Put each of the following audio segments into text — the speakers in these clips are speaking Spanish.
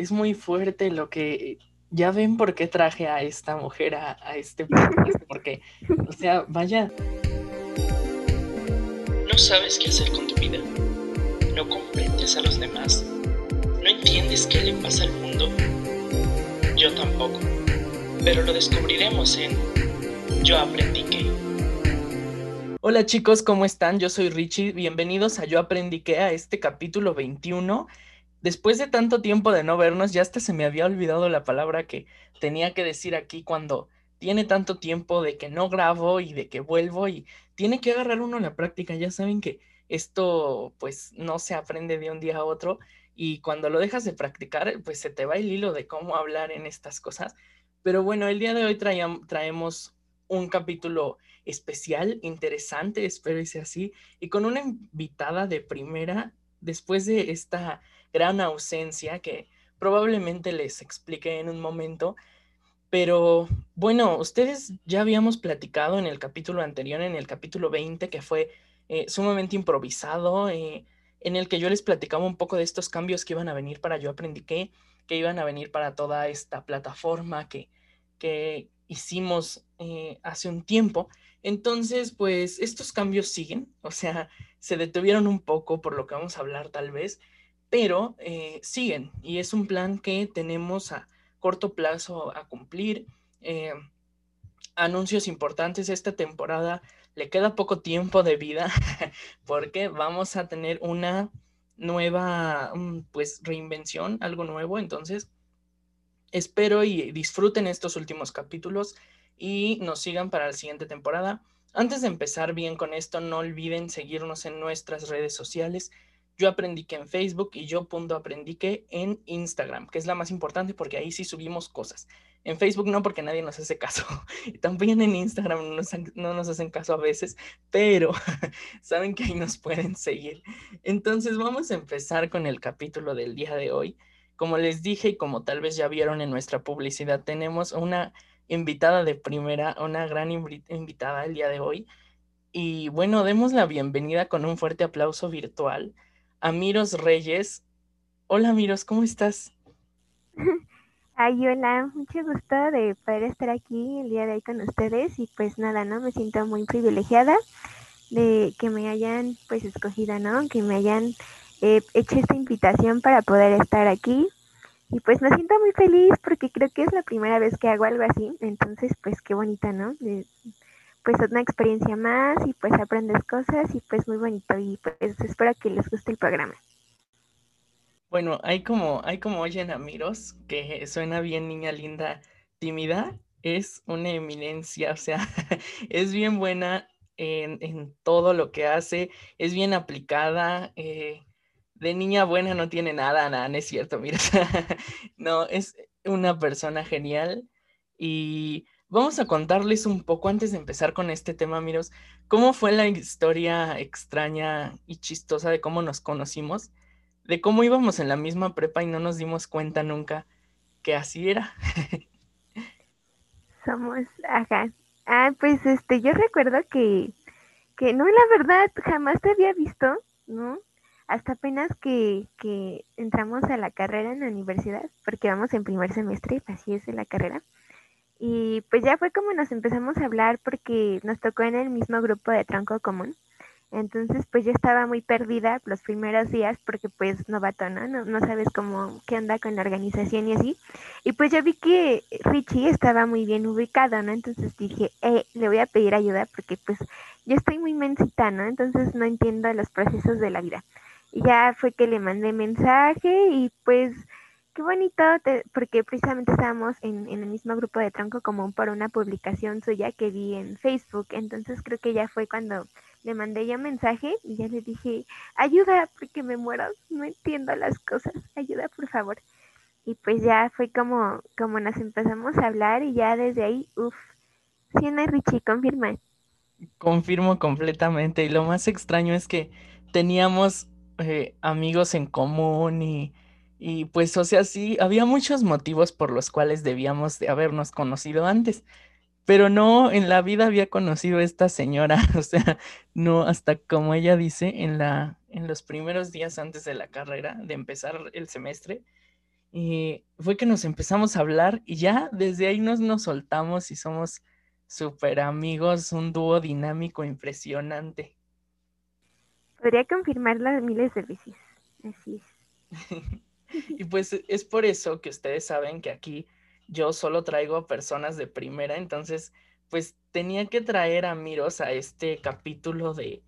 es muy fuerte lo que ya ven por qué traje a esta mujer a, este podcast, porque, o sea, vaya. No sabes qué hacer con tu vida. No comprendes a los demás. No entiendes qué le pasa al mundo. Yo tampoco. Pero lo descubriremos en Yo aprendí que. Hola chicos, ¿cómo están? Yo soy Richie. Bienvenidos a Yo aprendí que a este capítulo 21 después de tanto tiempo de no vernos, ya hasta se me había olvidado la palabra que tenía que decir aquí cuando tiene tanto tiempo de que no grabo y de que vuelvo y tiene que agarrar uno la práctica. Ya saben que esto pues no se aprende de un día a otro y cuando lo dejas de practicar pues se te va el hilo de cómo hablar en estas cosas. Pero bueno, el día de hoy traemos un capítulo especial, interesante, espero sea así, y con una invitada de primera después de esta gran ausencia que probablemente les expliqué en un momento. Pero bueno, ustedes ya habíamos platicado en el capítulo anterior, en el capítulo 20, que fue eh, sumamente improvisado, eh, en el que yo les platicaba un poco de estos cambios que iban a venir para Yo Aprendí que, que iban a venir para toda esta plataforma que, que hicimos eh, hace un tiempo. Entonces, pues estos cambios siguen, o sea, se detuvieron un poco por lo que vamos a hablar tal vez, pero eh, siguen y es un plan que tenemos a corto plazo a cumplir. Eh, anuncios importantes esta temporada, le queda poco tiempo de vida porque vamos a tener una nueva, mm, pues, reinvención, algo nuevo, entonces espero y disfruten estos últimos capítulos y nos sigan para la siguiente temporada. Antes de empezar bien con esto, no olviden seguirnos en nuestras redes sociales. Yo aprendí que en Facebook y yo punto aprendí que en Instagram, que es la más importante porque ahí sí subimos cosas. En Facebook no porque nadie nos hace caso. Y también en Instagram no nos, no nos hacen caso a veces, pero saben que ahí nos pueden seguir. Entonces vamos a empezar con el capítulo del día de hoy. Como les dije y como tal vez ya vieron en nuestra publicidad, tenemos una invitada de primera, una gran invitada el día de hoy. Y bueno, demos la bienvenida con un fuerte aplauso virtual a Reyes. Hola Miros, ¿cómo estás? Ay, hola, mucho gusto de poder estar aquí el día de hoy con ustedes y pues nada, ¿no? Me siento muy privilegiada de que me hayan pues escogido, ¿no? Que me hayan eh, hecho esta invitación para poder estar aquí y pues me siento muy feliz porque creo que es la primera vez que hago algo así, entonces pues qué bonita, ¿no? Pues una experiencia más y pues aprendes cosas y pues muy bonito y pues espero que les guste el programa. Bueno, hay como, hay como oyen a Miros, que suena bien niña linda, tímida, es una eminencia, o sea, es bien buena en, en todo lo que hace, es bien aplicada, eh, de niña buena no tiene nada, nada, no es cierto, mira, no, es una persona genial y Vamos a contarles un poco antes de empezar con este tema, Miros, cómo fue la historia extraña y chistosa de cómo nos conocimos, de cómo íbamos en la misma prepa y no nos dimos cuenta nunca que así era. Somos, ajá. Ah, pues este, yo recuerdo que, que no, la verdad, jamás te había visto, ¿no? Hasta apenas que, que entramos a la carrera en la universidad, porque vamos en primer semestre, así es la carrera. Y pues ya fue como nos empezamos a hablar porque nos tocó en el mismo grupo de tronco común. Entonces, pues yo estaba muy perdida los primeros días porque pues novato, ¿no? ¿no? No sabes cómo, qué onda con la organización y así. Y pues yo vi que Richie estaba muy bien ubicado, ¿no? Entonces dije, eh, le voy a pedir ayuda porque pues yo estoy muy mensita, ¿no? Entonces no entiendo los procesos de la vida. Y ya fue que le mandé mensaje y pues Qué bonito, porque precisamente estábamos en, el mismo grupo de tronco común por una publicación suya que vi en Facebook. Entonces creo que ya fue cuando le mandé ya mensaje y ya le dije, ayuda, porque me muero, no entiendo las cosas, ayuda por favor. Y pues ya fue como, como nos empezamos a hablar y ya desde ahí, uff, sí, no, Richie, confirma. Confirmo completamente y lo más extraño es que teníamos eh, amigos en común y y pues, o sea, sí, había muchos motivos por los cuales debíamos de habernos conocido antes, pero no en la vida había conocido a esta señora, o sea, no hasta como ella dice en la en los primeros días antes de la carrera, de empezar el semestre. Y fue que nos empezamos a hablar y ya desde ahí nos, nos soltamos y somos súper amigos, un dúo dinámico impresionante. Podría confirmarlo miles de veces. Así es. y pues es por eso que ustedes saben que aquí yo solo traigo personas de primera, entonces pues tenía que traer a Miros a este capítulo de,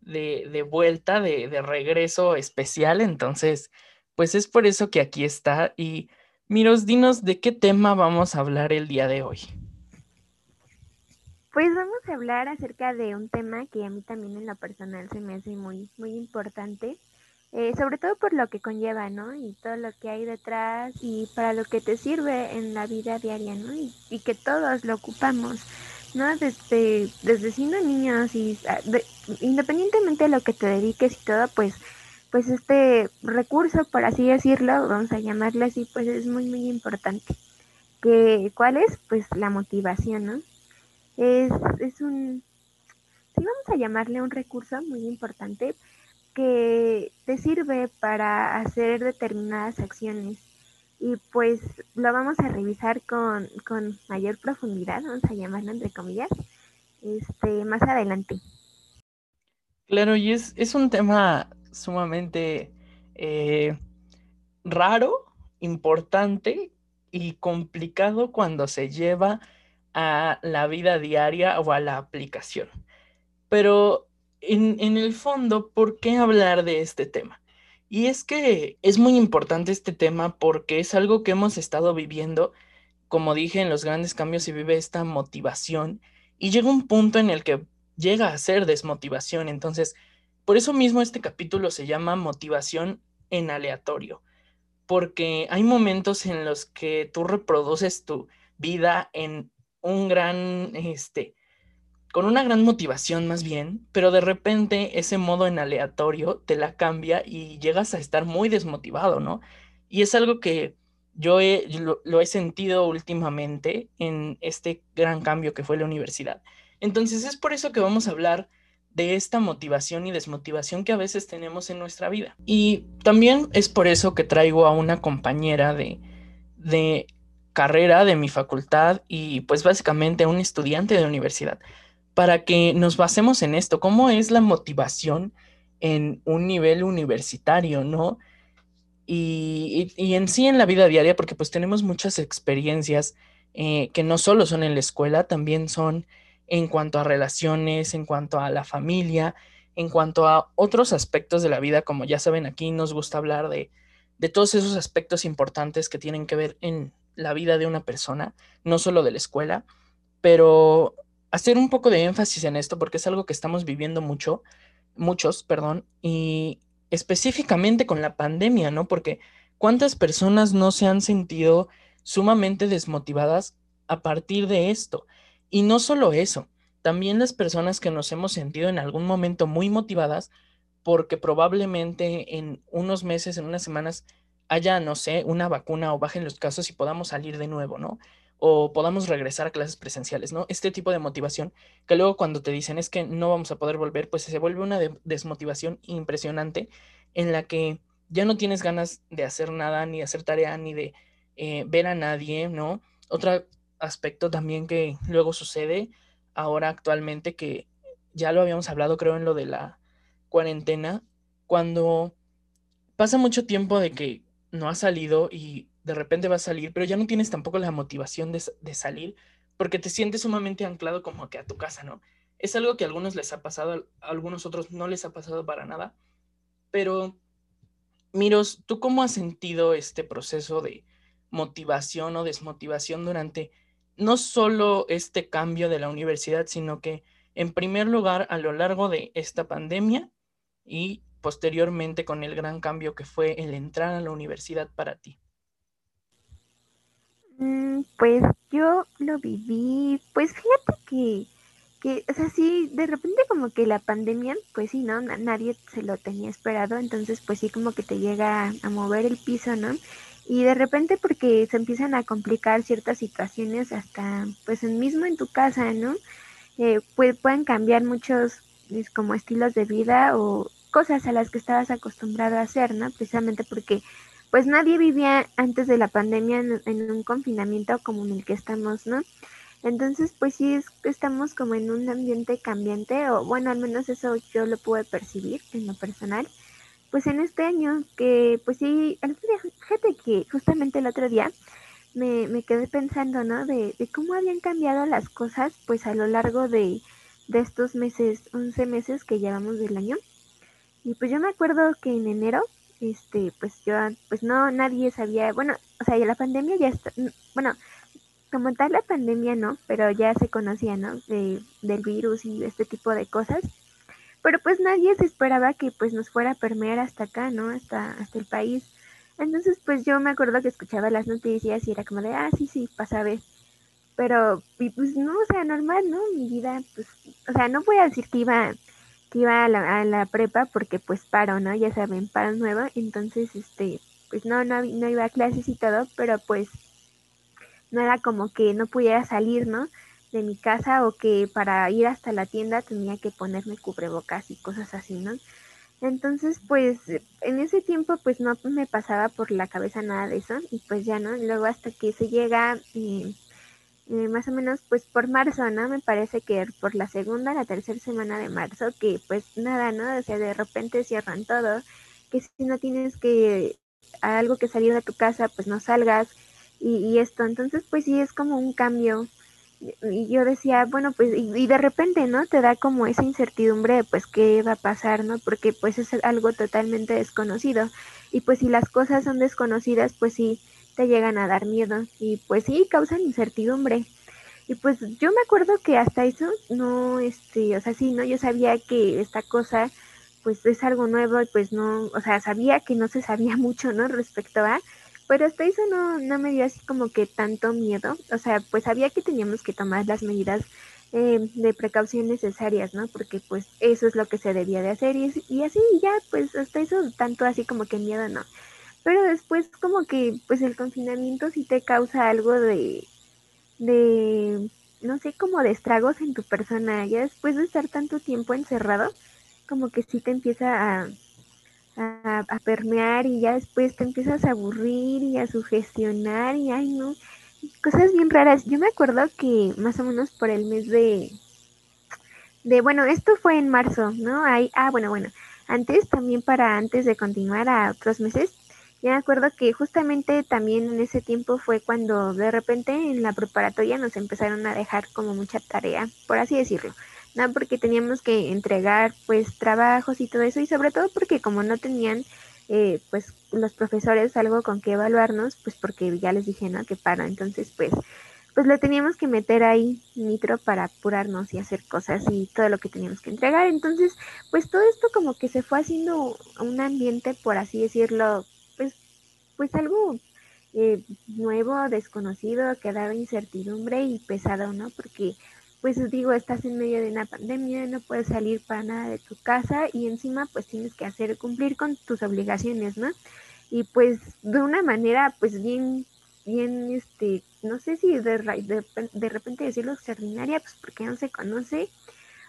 de, vuelta, de, de, regreso especial, entonces pues es por eso que aquí está y Miros, dinos de qué tema vamos a hablar el día de hoy. Pues vamos a hablar acerca de un tema que a mí también en lo personal se me hace muy, muy importante eh, sobre todo por lo que conlleva, ¿no? Y todo lo que hay detrás y para lo que te sirve en la vida diaria, ¿no? Y, que todos lo ocupamos, ¿no? Desde, desde siendo niños y ah, independientemente de lo que te dediques y todo, pues, pues este recurso, por así decirlo, vamos a llamarlo así, pues es muy, muy importante. Que, ¿Cuál es? Pues la motivación, ¿no? Es, es un, sí vamos a llamarle un recurso muy importante que te sirve para hacer determinadas acciones. Y pues lo vamos a revisar con, mayor profundidad, vamos a llamarlo entre comillas, este, más adelante. Claro, y es, es un tema sumamente eh, raro, importante y complicado cuando se lleva a la vida diaria o a la aplicación. Pero en, el fondo, ¿por qué hablar de este tema? Y es que es muy importante este tema porque es algo que hemos estado viviendo, como dije, en los grandes cambios se vive esta motivación y llega un punto en el que llega a ser desmotivación. Entonces, por eso mismo este capítulo se llama motivación en aleatorio, porque hay momentos en los que tú reproduces tu vida en un gran, este, con una gran motivación más bien, pero de repente ese modo en aleatorio te la cambia y llegas a estar muy desmotivado, ¿no? Y es algo que yo lo, he sentido últimamente en este gran cambio que fue la universidad. Entonces es por eso que vamos a hablar de esta motivación y desmotivación que a veces tenemos en nuestra vida. Y también es por eso que traigo a una compañera de, de carrera de mi facultad y pues básicamente un estudiante de universidad para que nos basemos en esto, cómo es la motivación en un nivel universitario, ¿no? Y, en sí en la vida diaria, porque pues tenemos muchas experiencias eh, que no solo son en la escuela, también son en cuanto a relaciones, en cuanto a la familia, en cuanto a otros aspectos de la vida, como ya saben, aquí nos gusta hablar de, de todos esos aspectos importantes que tienen que ver en la vida de una persona, no solo de la escuela, pero hacer un poco de énfasis en esto porque es algo que estamos viviendo mucho, muchos, perdón, y específicamente con la pandemia, ¿no? Porque cuántas personas no se han sentido sumamente desmotivadas a partir de esto. Y no solo eso, también las personas que nos hemos sentido en algún momento muy motivadas porque probablemente en unos meses, en unas semanas, haya, no sé, una vacuna o bajen los casos y podamos salir de nuevo, ¿no? O podamos regresar a clases presenciales, ¿no? Este tipo de motivación que luego cuando te dicen es que no vamos a poder volver, pues se vuelve una desmotivación impresionante en la que ya no tienes ganas de hacer nada, ni de hacer tarea, ni de eh, ver a nadie, ¿no? Otro aspecto también que luego sucede ahora actualmente, que ya lo habíamos hablado creo en lo de la cuarentena, cuando pasa mucho tiempo de que no ha salido y de repente va a salir, pero ya no tienes tampoco la motivación de, salir porque te sientes sumamente anclado como que a tu casa, ¿no? Es algo que a algunos les ha pasado, a algunos otros no les ha pasado para nada, pero Miros, ¿tú cómo has sentido este proceso de motivación o desmotivación durante no solo este cambio de la universidad, sino que en primer lugar a lo largo de esta pandemia y posteriormente con el gran cambio que fue el entrar a la universidad para ti? Mm, pues yo lo viví, pues fíjate que, que, o sea, sí, de repente como que la pandemia, pues sí, ¿no? Nadie se lo tenía esperado, entonces pues sí como que te llega a, mover el piso, ¿no? Y de repente porque se empiezan a complicar ciertas situaciones hasta, pues mismo en tu casa, ¿no? Eh, pues, pueden cambiar muchos como estilos de vida o cosas a las que estabas acostumbrado a hacer, ¿no? Precisamente porque pues nadie vivía antes de la pandemia en, un confinamiento como en el que estamos, ¿no? Entonces, pues sí, estamos como en un ambiente cambiante, o bueno, al menos eso yo lo pude percibir en lo personal. Pues en este año, que pues sí, fíjate que justamente el otro día me, me quedé pensando, ¿no? De, de, cómo habían cambiado las cosas, pues a lo largo de, de estos meses, 11 meses que llevamos del año. Y pues yo me acuerdo que en enero, este, pues yo, pues no, nadie sabía, bueno, o sea, la pandemia ya está, bueno, como tal la pandemia no, pero ya se conocía, ¿no? De, del virus y este tipo de cosas. Pero pues nadie se esperaba que pues nos fuera a permear hasta acá, ¿no? Hasta, hasta el país. Entonces pues yo me acuerdo que escuchaba las noticias y era como de, ah, sí, sí, pasa. Pero, y pues no, o sea, normal, ¿no? Mi vida, pues, o sea, no voy a decir que iba que iba a la, a la prepa porque pues paro, ¿no? Ya saben, paro nuevo, entonces este, pues no, no, no iba a clases y todo, pero pues no era como que no pudiera salir, ¿no? De mi casa o que para ir hasta la tienda tenía que ponerme cubrebocas y cosas así, ¿no? Entonces, pues en ese tiempo pues no me pasaba por la cabeza nada de eso y pues ya, ¿no? Luego hasta que se llega eh, eh, más o menos pues por marzo, ¿no? Me parece que por la segunda, la tercera semana de marzo, que pues nada, ¿no? O sea, de repente cierran todo, que si no tienes que algo que salir de tu casa, pues no salgas y, esto, entonces pues sí es como un cambio. Y yo decía, bueno, pues y, y, de repente, ¿no? Te da como esa incertidumbre de pues qué va a pasar, ¿no? Porque pues es algo totalmente desconocido. Y pues si las cosas son desconocidas, pues sí, te llegan a dar miedo y pues sí, causan incertidumbre. Y pues yo me acuerdo que hasta eso no, este, o sea, sí, ¿no? Yo sabía que esta cosa pues es algo nuevo y pues no, o sea, sabía que no se sabía mucho, ¿no? Respecto a, pero hasta eso no, no me dio así como que tanto miedo, o sea, pues sabía que teníamos que tomar las medidas eh, de precaución necesarias, ¿no? Porque pues eso es lo que se debía de hacer y, y así ya, pues hasta eso tanto así como que miedo no pero después como que pues el confinamiento sí te causa algo de, de, no sé, como de estragos en tu persona, ya después de estar tanto tiempo encerrado, como que sí te empieza a, a, permear y ya después te empiezas a aburrir y a sugestionar y ay no, cosas bien raras. Yo me acuerdo que más o menos por el mes de, de bueno, esto fue en marzo, ¿no? Hay, ah, bueno, bueno, antes también para antes de continuar a otros meses, yo me acuerdo que justamente también en ese tiempo fue cuando de repente en la preparatoria nos empezaron a dejar como mucha tarea, por así decirlo. No, porque teníamos que entregar pues trabajos y todo eso y sobre todo porque como no tenían eh, pues los profesores algo con que evaluarnos, pues porque ya les dije, ¿no? Que para, entonces pues pues le teníamos que meter ahí nitro para apurarnos y hacer cosas y todo lo que teníamos que entregar. Entonces, pues todo esto como que se fue haciendo un ambiente, por así decirlo, pues algo eh, nuevo, desconocido, que daba incertidumbre y pesado, ¿no? Porque, pues digo, estás en medio de una pandemia, no puedes salir para nada de tu casa y encima pues tienes que hacer cumplir con tus obligaciones, ¿no? Y pues de una manera pues bien, bien, este, no sé si de, de, de repente decirlo extraordinaria, pues porque no se conoce,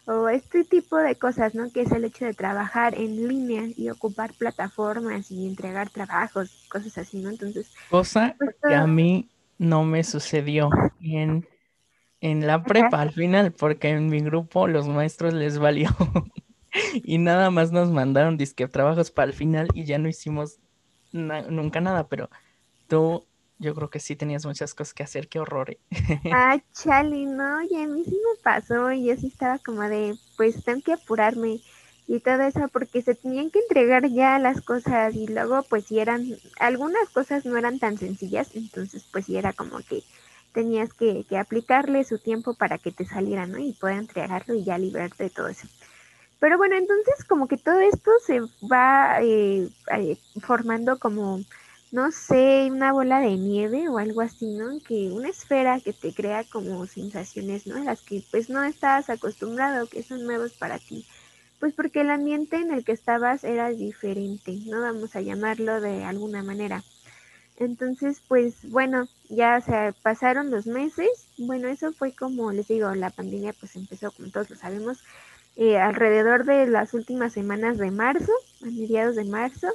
o este tipo de cosas, ¿no? Que es el hecho de trabajar en línea y ocupar plataformas y entregar trabajos, cosas así, ¿no? Entonces... Cosa pues, que a mí no me sucedió en, en la prepa al final, porque en mi grupo los maestros les valió y nada más nos mandaron disque trabajos para el final y ya no hicimos nunca nada, pero tú yo creo que sí tenías muchas cosas que hacer, qué horror. Ah, chale, no, y a mí sí me pasó, y yo sí estaba como de, pues tengo que apurarme y todo eso, porque se tenían que entregar ya las cosas, y luego pues si eran, algunas cosas no eran tan sencillas, entonces pues sí era como que tenías que, que aplicarle su tiempo para que te saliera, ¿no? Y poder entregarlo y ya librarte de todo eso. Pero bueno, entonces como que todo esto se va eh, eh, formando como no sé, una bola de nieve o algo así, ¿no? Que una esfera que te crea como sensaciones, ¿no? Las que pues no estabas acostumbrado, que son nuevos para ti. Pues porque el ambiente en el que estabas era diferente, ¿no? Vamos a llamarlo de alguna manera. Entonces, pues bueno, ya se pasaron los meses. Bueno, eso fue como les digo, la pandemia pues empezó, como todos lo sabemos, eh, alrededor de las últimas semanas de marzo, a mediados de marzo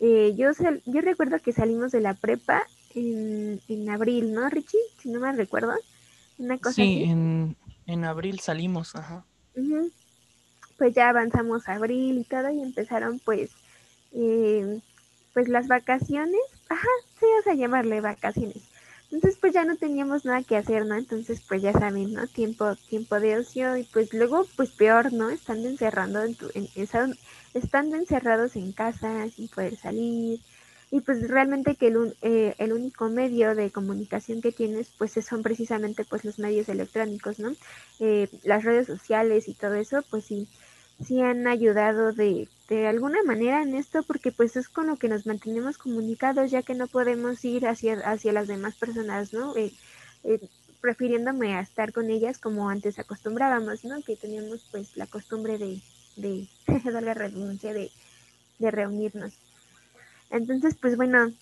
Eh, yo, yo recuerdo que salimos de la prepa en, en abril, ¿no, Richie? Si no me recuerdo. Una cosa sí, En, en abril salimos, ajá. Pues ya avanzamos a abril y todo y empezaron pues, eh, pues las vacaciones, ajá, sí, vas a llamarle vacaciones. Entonces pues ya no teníamos nada que hacer, ¿no? Entonces pues ya saben, ¿no? Tiempo, tiempo de ocio y pues luego pues peor, ¿no? Estando encerrando en tu, en, estando encerrados en casa sin poder salir, y pues realmente que el, eh, el único medio de comunicación que tienes pues son precisamente pues los medios electrónicos, ¿no? Eh, las redes sociales y todo eso pues sí, sí han ayudado de, de alguna manera en esto porque pues es con lo que nos mantenemos comunicados ya que no podemos ir hacia, hacia las demás personas, ¿no? Eh, prefiriéndome a estar con ellas como antes acostumbrábamos, ¿no? Que teníamos pues la costumbre de, de, la redundancia, de, de reunirnos. Entonces, pues bueno,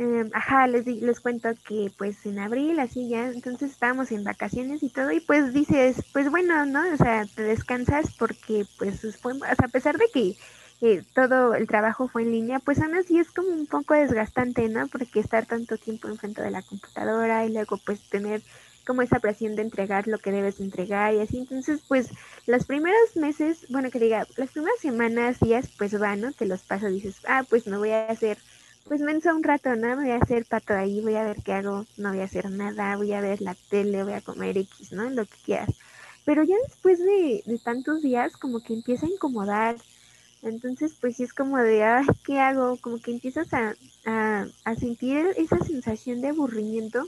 eh, ajá, les, les cuento que pues en abril, así ya, entonces estábamos en vacaciones y todo, y pues dices, pues bueno, ¿no? O sea, te descansas porque pues, fue, a pesar de que eh, todo el trabajo fue en línea, pues aún así es como un poco desgastante, ¿no? Porque estar tanto tiempo enfrente de la computadora y luego pues tener como esa presión de entregar lo que debes entregar y así. Entonces, pues los primeros meses, bueno, que diga, las primeras semanas, días, pues va, ¿no? Te los paso, dices, ah, pues me voy a hacer, pues menso un rato, ¿no? Voy a hacer pato ahí, voy a ver qué hago, no voy a hacer nada, voy a ver la tele, voy a comer X, ¿no? Lo que quieras. Pero ya después de, de tantos días, como que empieza a incomodar. Entonces, pues sí es como de, ay, ¿qué hago? Como que empiezas a, a, a sentir esa sensación de aburrimiento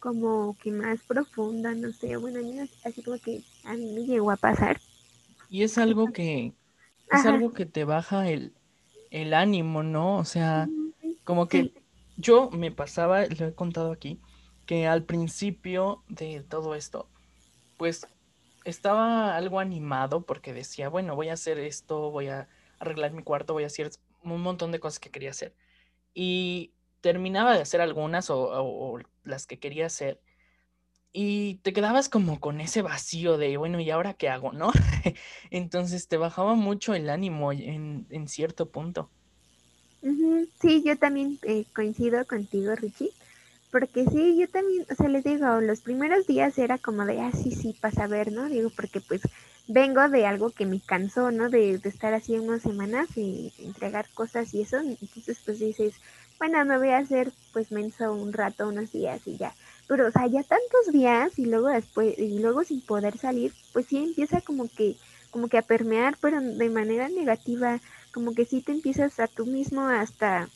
como que más profunda, no sé, bueno, así como que a mí me llegó a pasar. Y es algo que, es algo que te baja el, ánimo, ¿no? O sea, como que yo me pasaba, lo he contado aquí, que al principio de todo esto, pues estaba algo animado porque decía, bueno, voy a hacer esto, voy a arreglar mi cuarto, voy a hacer un montón de cosas que quería hacer. Y terminaba de hacer algunas o, las que quería hacer y te quedabas como con ese vacío de, bueno, ¿y ahora qué hago, no? Entonces te bajaba mucho el ánimo en, en cierto punto. Sí, yo también eh, coincido contigo, Richie, porque sí, yo también, o sea, les digo, los primeros días era como de, ah, sí, sí, pasa ver, ¿no? Digo, porque pues vengo de algo que me cansó, ¿no? De, de estar así unas semanas y entregar cosas y eso, entonces pues dices, bueno, me voy a hacer pues menso un rato, unos días y ya. Pero, o sea, ya tantos días y luego después, y luego sin poder salir, pues sí empieza como que, como que a permear, pero de manera negativa, como que sí te empiezas a tú mismo hasta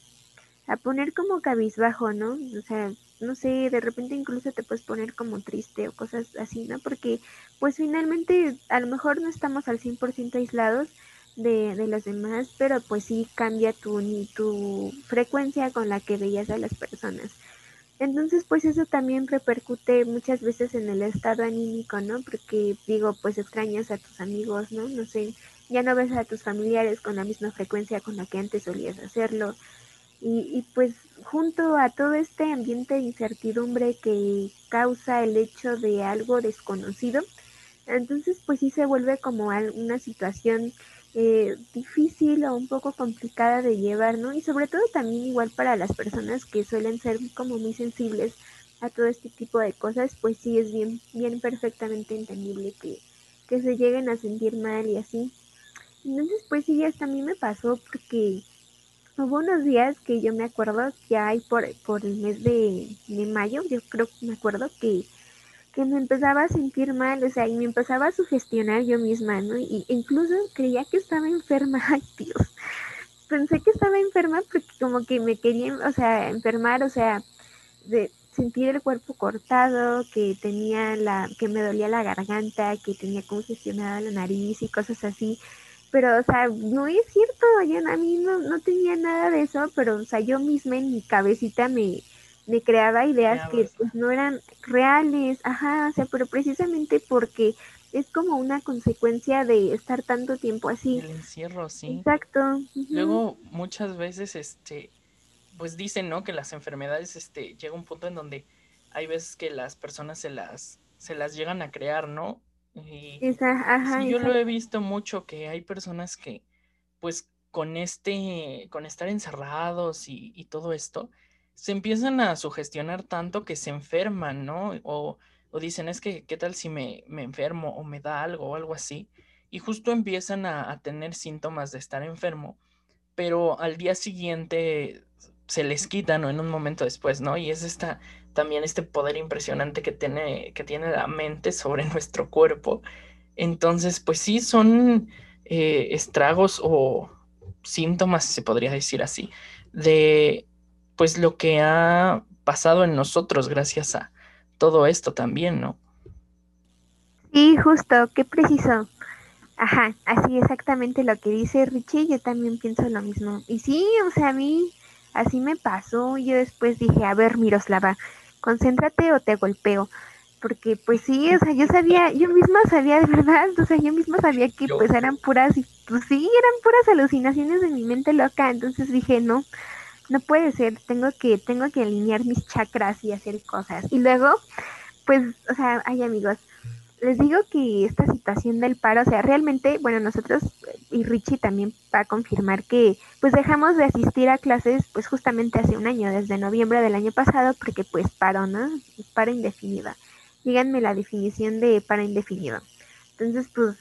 a poner como cabizbajo, ¿no? O sea, no sé, de repente incluso te puedes poner como triste o cosas así, ¿no? Porque pues finalmente a lo mejor no estamos al 100% aislados, de, de los demás, pero pues sí cambia tu, tu frecuencia con la que veías a las personas. Entonces, pues eso también repercute muchas veces en el estado anímico, ¿no? Porque digo, pues extrañas a tus amigos, ¿no? No sé, ya no ves a tus familiares con la misma frecuencia con la que antes solías hacerlo. Y, y pues junto a todo este ambiente de incertidumbre que causa el hecho de algo desconocido, entonces pues sí se vuelve como una situación eh, difícil o un poco complicada de llevar, ¿no? Y sobre todo también igual para las personas que suelen ser como muy sensibles a todo este tipo de cosas, pues sí es bien, bien perfectamente entendible que, que se lleguen a sentir mal y así. Entonces, pues sí, hasta a mí me pasó porque hubo unos días que yo me acuerdo que hay por, por el mes de, de mayo, yo creo que me acuerdo que que me empezaba a sentir mal, o sea, y me empezaba a sugestionar yo misma, ¿no? Y incluso creía que estaba enferma, ay Dios, pensé que estaba enferma porque como que me quería, o sea, enfermar, o sea, de sentir el cuerpo cortado, que tenía la, que me dolía la garganta, que tenía congestionada la nariz y cosas así, pero, o sea, no es cierto, yo, a mí no, no tenía nada de eso, pero, o sea, yo misma en mi cabecita me, me creaba ideas que pues, no eran reales, ajá, o sea, pero precisamente porque es como una consecuencia de estar tanto tiempo así. El encierro, sí. Exacto. Luego muchas veces, este, pues dicen, ¿no? Que las enfermedades, este, llega un punto en donde hay veces que las personas se las, se las llegan a crear, ¿no? Esa, ajá, yo lo he visto mucho que hay personas que, pues, con este, con estar encerrados y, todo esto, se empiezan a sugestionar tanto que se enferman, ¿no? O, dicen, es que, ¿qué tal si me, me, enfermo o me da algo o algo así? Y justo empiezan a, a tener síntomas de estar enfermo, pero al día siguiente se les quitan o en un momento después, ¿no? Y es esta, también este poder impresionante que tiene, que tiene la mente sobre nuestro cuerpo. Entonces, pues sí, son eh, estragos o síntomas, se podría decir así, de pues lo que ha pasado en nosotros gracias a todo esto también, ¿no? Sí, justo, qué preciso. Ajá, así exactamente lo que dice Richie, yo también pienso lo mismo. Y sí, o sea, a mí así me pasó. Yo después dije, a ver, Miroslava, concéntrate o te golpeo. Porque pues sí, o sea, yo sabía, yo misma sabía de verdad, o sea, yo misma sabía que pues eran puras, pues sí, eran puras alucinaciones de mi mente loca. Entonces dije, no, no puede ser, tengo que, tengo que alinear mis chakras y hacer cosas. Y luego, pues, o sea, ay amigos, les digo que esta situación del paro, o sea, realmente, bueno, nosotros y Richie también va a confirmar que pues dejamos de asistir a clases pues justamente hace un año, desde noviembre del año pasado, porque pues paro, ¿no? Paro indefinido. Díganme la definición de paro indefinido. Entonces, pues,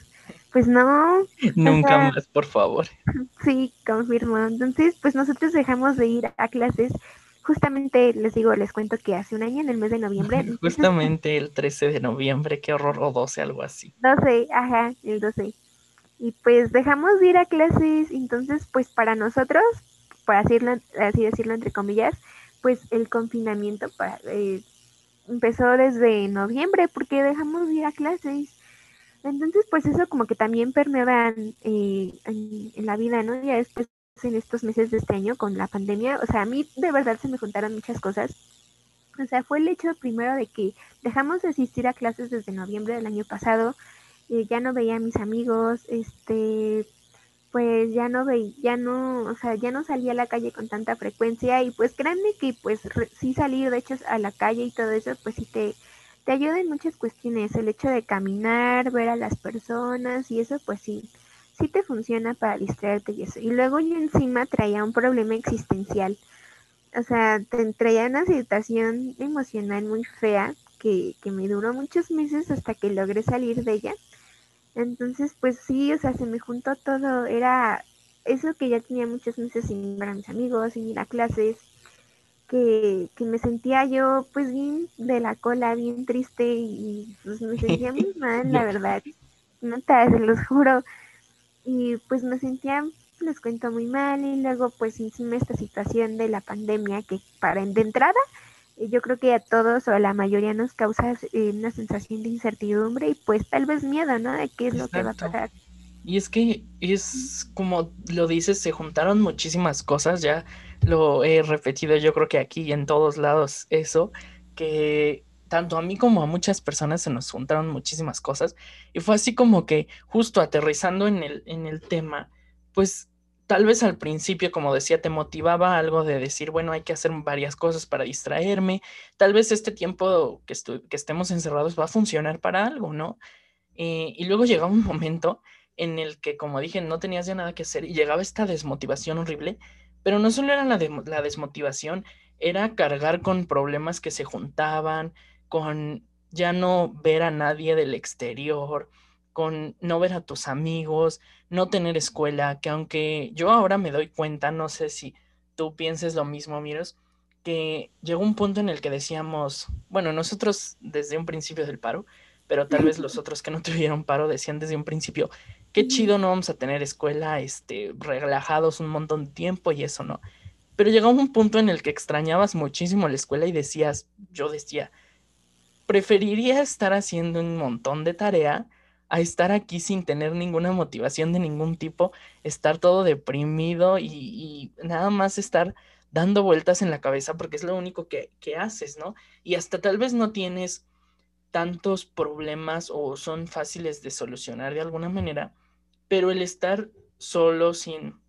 pues no. Nunca más, por favor. Sí, confirmo. Entonces, pues nosotros dejamos de ir a clases justamente les digo, les cuento que hace un año, en el mes de noviembre. Justamente el 13 de noviembre, qué horror, o 12, algo así. 12, ajá, el 12. Y pues dejamos de ir a clases, entonces pues para nosotros, por decirlo, así decirlo entre comillas, pues el confinamiento para, eh, empezó desde noviembre porque dejamos de ir a clases. Entonces, pues eso como que también permeaba eh, en, en, la vida, ¿no? Ya después en estos meses de este año con la pandemia, o sea, a mí de verdad se me juntaron muchas cosas. O sea, fue el hecho primero de que dejamos de asistir a clases desde noviembre del año pasado, eh, ya no veía a mis amigos, este, pues ya no veía, ya no, o sea, ya no salía a la calle con tanta frecuencia y pues créanme que pues sí salir de hecho a la calle y todo eso, pues sí te, te ayuda en muchas cuestiones, el hecho de caminar, ver a las personas y eso pues sí, sí te funciona para distraerte y eso. Y luego yo encima traía un problema existencial. O sea, te traía una situación emocional muy fea que, que me duró muchos meses hasta que logré salir de ella. Entonces, pues sí, o sea, se me juntó todo. Era eso que ya tenía muchos meses sin ver a mis amigos, sin ir a clases, que, que me sentía yo pues bien de la cola, bien triste y pues me sentía muy mal, la verdad. No te, se los juro y pues me sentía, les cuento, muy mal y luego pues encima esta situación de la pandemia que para de entrada eh, yo creo que a todos o a la mayoría nos causa eh, una sensación de incertidumbre y pues tal vez miedo, ¿no? De qué es lo que va a pasar. Y es que es como lo dices, se juntaron muchísimas cosas, ya lo he repetido yo creo que aquí y en todos lados eso, que tanto a mí como a muchas personas se nos juntaron muchísimas cosas y fue así como que justo aterrizando en el, en el tema, pues tal vez al principio, como decía, te motivaba algo de decir, bueno, hay que hacer varias cosas para distraerme, tal vez este tiempo que, que estemos encerrados va a funcionar para algo, ¿no? Eh, y luego llegaba un momento en el que, como dije, no tenías ya nada que hacer y llegaba esta desmotivación horrible, pero no solo era la, la desmotivación, era cargar con problemas que se juntaban, con ya no ver a nadie del exterior, con no ver a tus amigos, no tener escuela, que aunque yo ahora me doy cuenta, no sé si tú pienses lo mismo, Miros, que llegó un punto en el que decíamos, bueno, nosotros desde un principio del paro, pero tal vez los otros que no tuvieron paro decían desde un principio, qué chido no vamos a tener escuela, este, relajados un montón de tiempo y eso, ¿no? Pero llegó un punto en el que extrañabas muchísimo la escuela y decías, yo decía, preferiría estar haciendo un montón de tarea a estar aquí sin tener ninguna motivación de ningún tipo, estar todo deprimido y, nada más estar dando vueltas en la cabeza porque es lo único que, que haces, ¿no? Y hasta tal vez no tienes tantos problemas o son fáciles de solucionar de alguna manera, pero el estar solo sin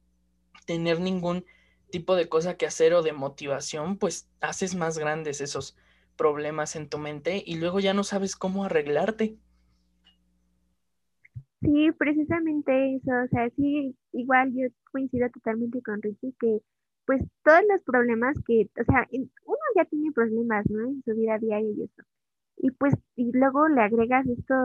tener ningún tipo de cosa que hacer o de motivación, pues haces más grandes esos problemas en tu mente y luego ya no sabes cómo arreglarte. Sí, precisamente eso, o sea, sí, igual yo coincido totalmente con Ricky que pues todos los problemas que, o sea, uno ya tiene problemas, ¿no? En su vida diaria y eso. Y pues, y luego le agregas esto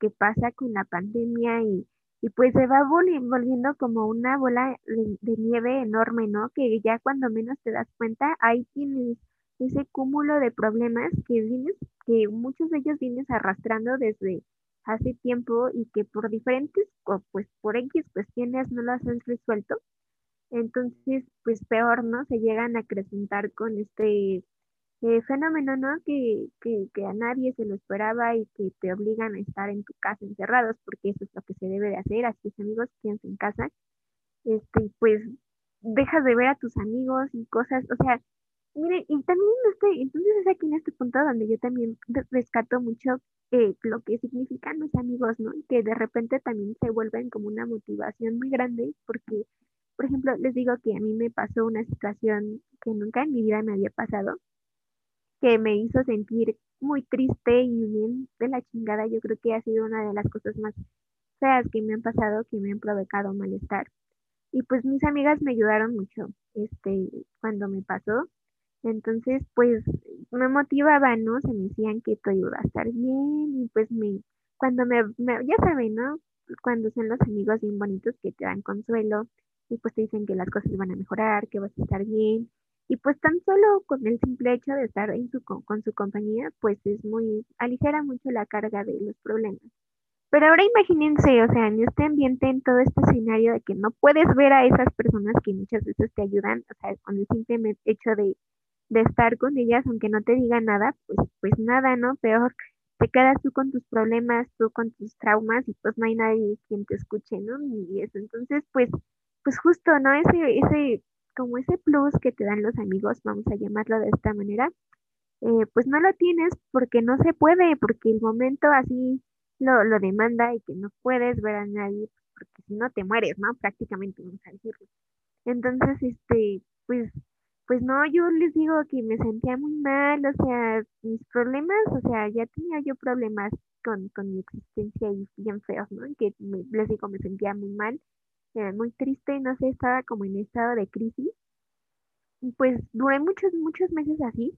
que pasa con la pandemia y, y pues se va volviendo como una bola de, de, nieve enorme, ¿no? Que ya cuando menos te das cuenta, ahí tienes ese cúmulo de problemas que vienes, que muchos de ellos vienes arrastrando desde hace tiempo y que por diferentes, pues por X cuestiones no las has resuelto. Entonces, pues peor, ¿no? Se llegan a acrecentar con este eh, fenómeno, ¿no? Que, que, que, a nadie se lo esperaba y que te obligan a estar en tu casa encerrados, porque eso es lo que se debe de hacer, así es amigos, quédense en casa, este, pues dejas de ver a tus amigos y cosas, o sea, mire, y también este, entonces es aquí en este punto donde yo también rescato mucho eh, lo que significan los amigos, ¿no? Que de repente también se vuelven como una motivación muy grande, porque, por ejemplo, les digo que a mí me pasó una situación que nunca en mi vida me había pasado, que me hizo sentir muy triste y bien de la chingada. Yo creo que ha sido una de las cosas más feas que me han pasado, que me han provocado malestar. Y pues mis amigas me ayudaron mucho, este, cuando me pasó. Entonces, pues me motivaban, ¿no? Se me decían que todo iba a estar bien y pues me, cuando me, ya saben, ¿no? Cuando son los amigos bien bonitos que te dan consuelo y pues te dicen que las cosas van a mejorar, que vas a estar bien. Y pues tan solo con el simple hecho de estar en su, con su compañía, pues es muy, aligera mucho la carga de los problemas. Pero ahora imagínense, o sea, en este ambiente, en todo este escenario de que no puedes ver a esas personas que muchas veces te ayudan, o sea, con el simple hecho de de estar con ellas, aunque no te digan nada, pues, pues nada, ¿no? Peor, te quedas tú con tus problemas, tú con tus traumas y pues no hay nadie quien te escuche, ¿no? Y eso, entonces, pues, pues justo, ¿no? Ese, ese, como ese plus que te dan los amigos, vamos a llamarlo de esta manera, eh, pues no lo tienes porque no se puede, porque el momento así lo, lo demanda y que no puedes ver a nadie, porque si no te mueres, ¿no? Prácticamente, vamos a decirlo. Entonces, este, pues pues no, yo les digo que me sentía muy mal, o sea, mis problemas, o sea, ya tenía yo problemas con, con mi existencia y bien feos, ¿no? Que les digo, me sentía muy mal, eh, muy triste, no sé, estaba como en estado de crisis. Y pues duré muchos, muchos meses así.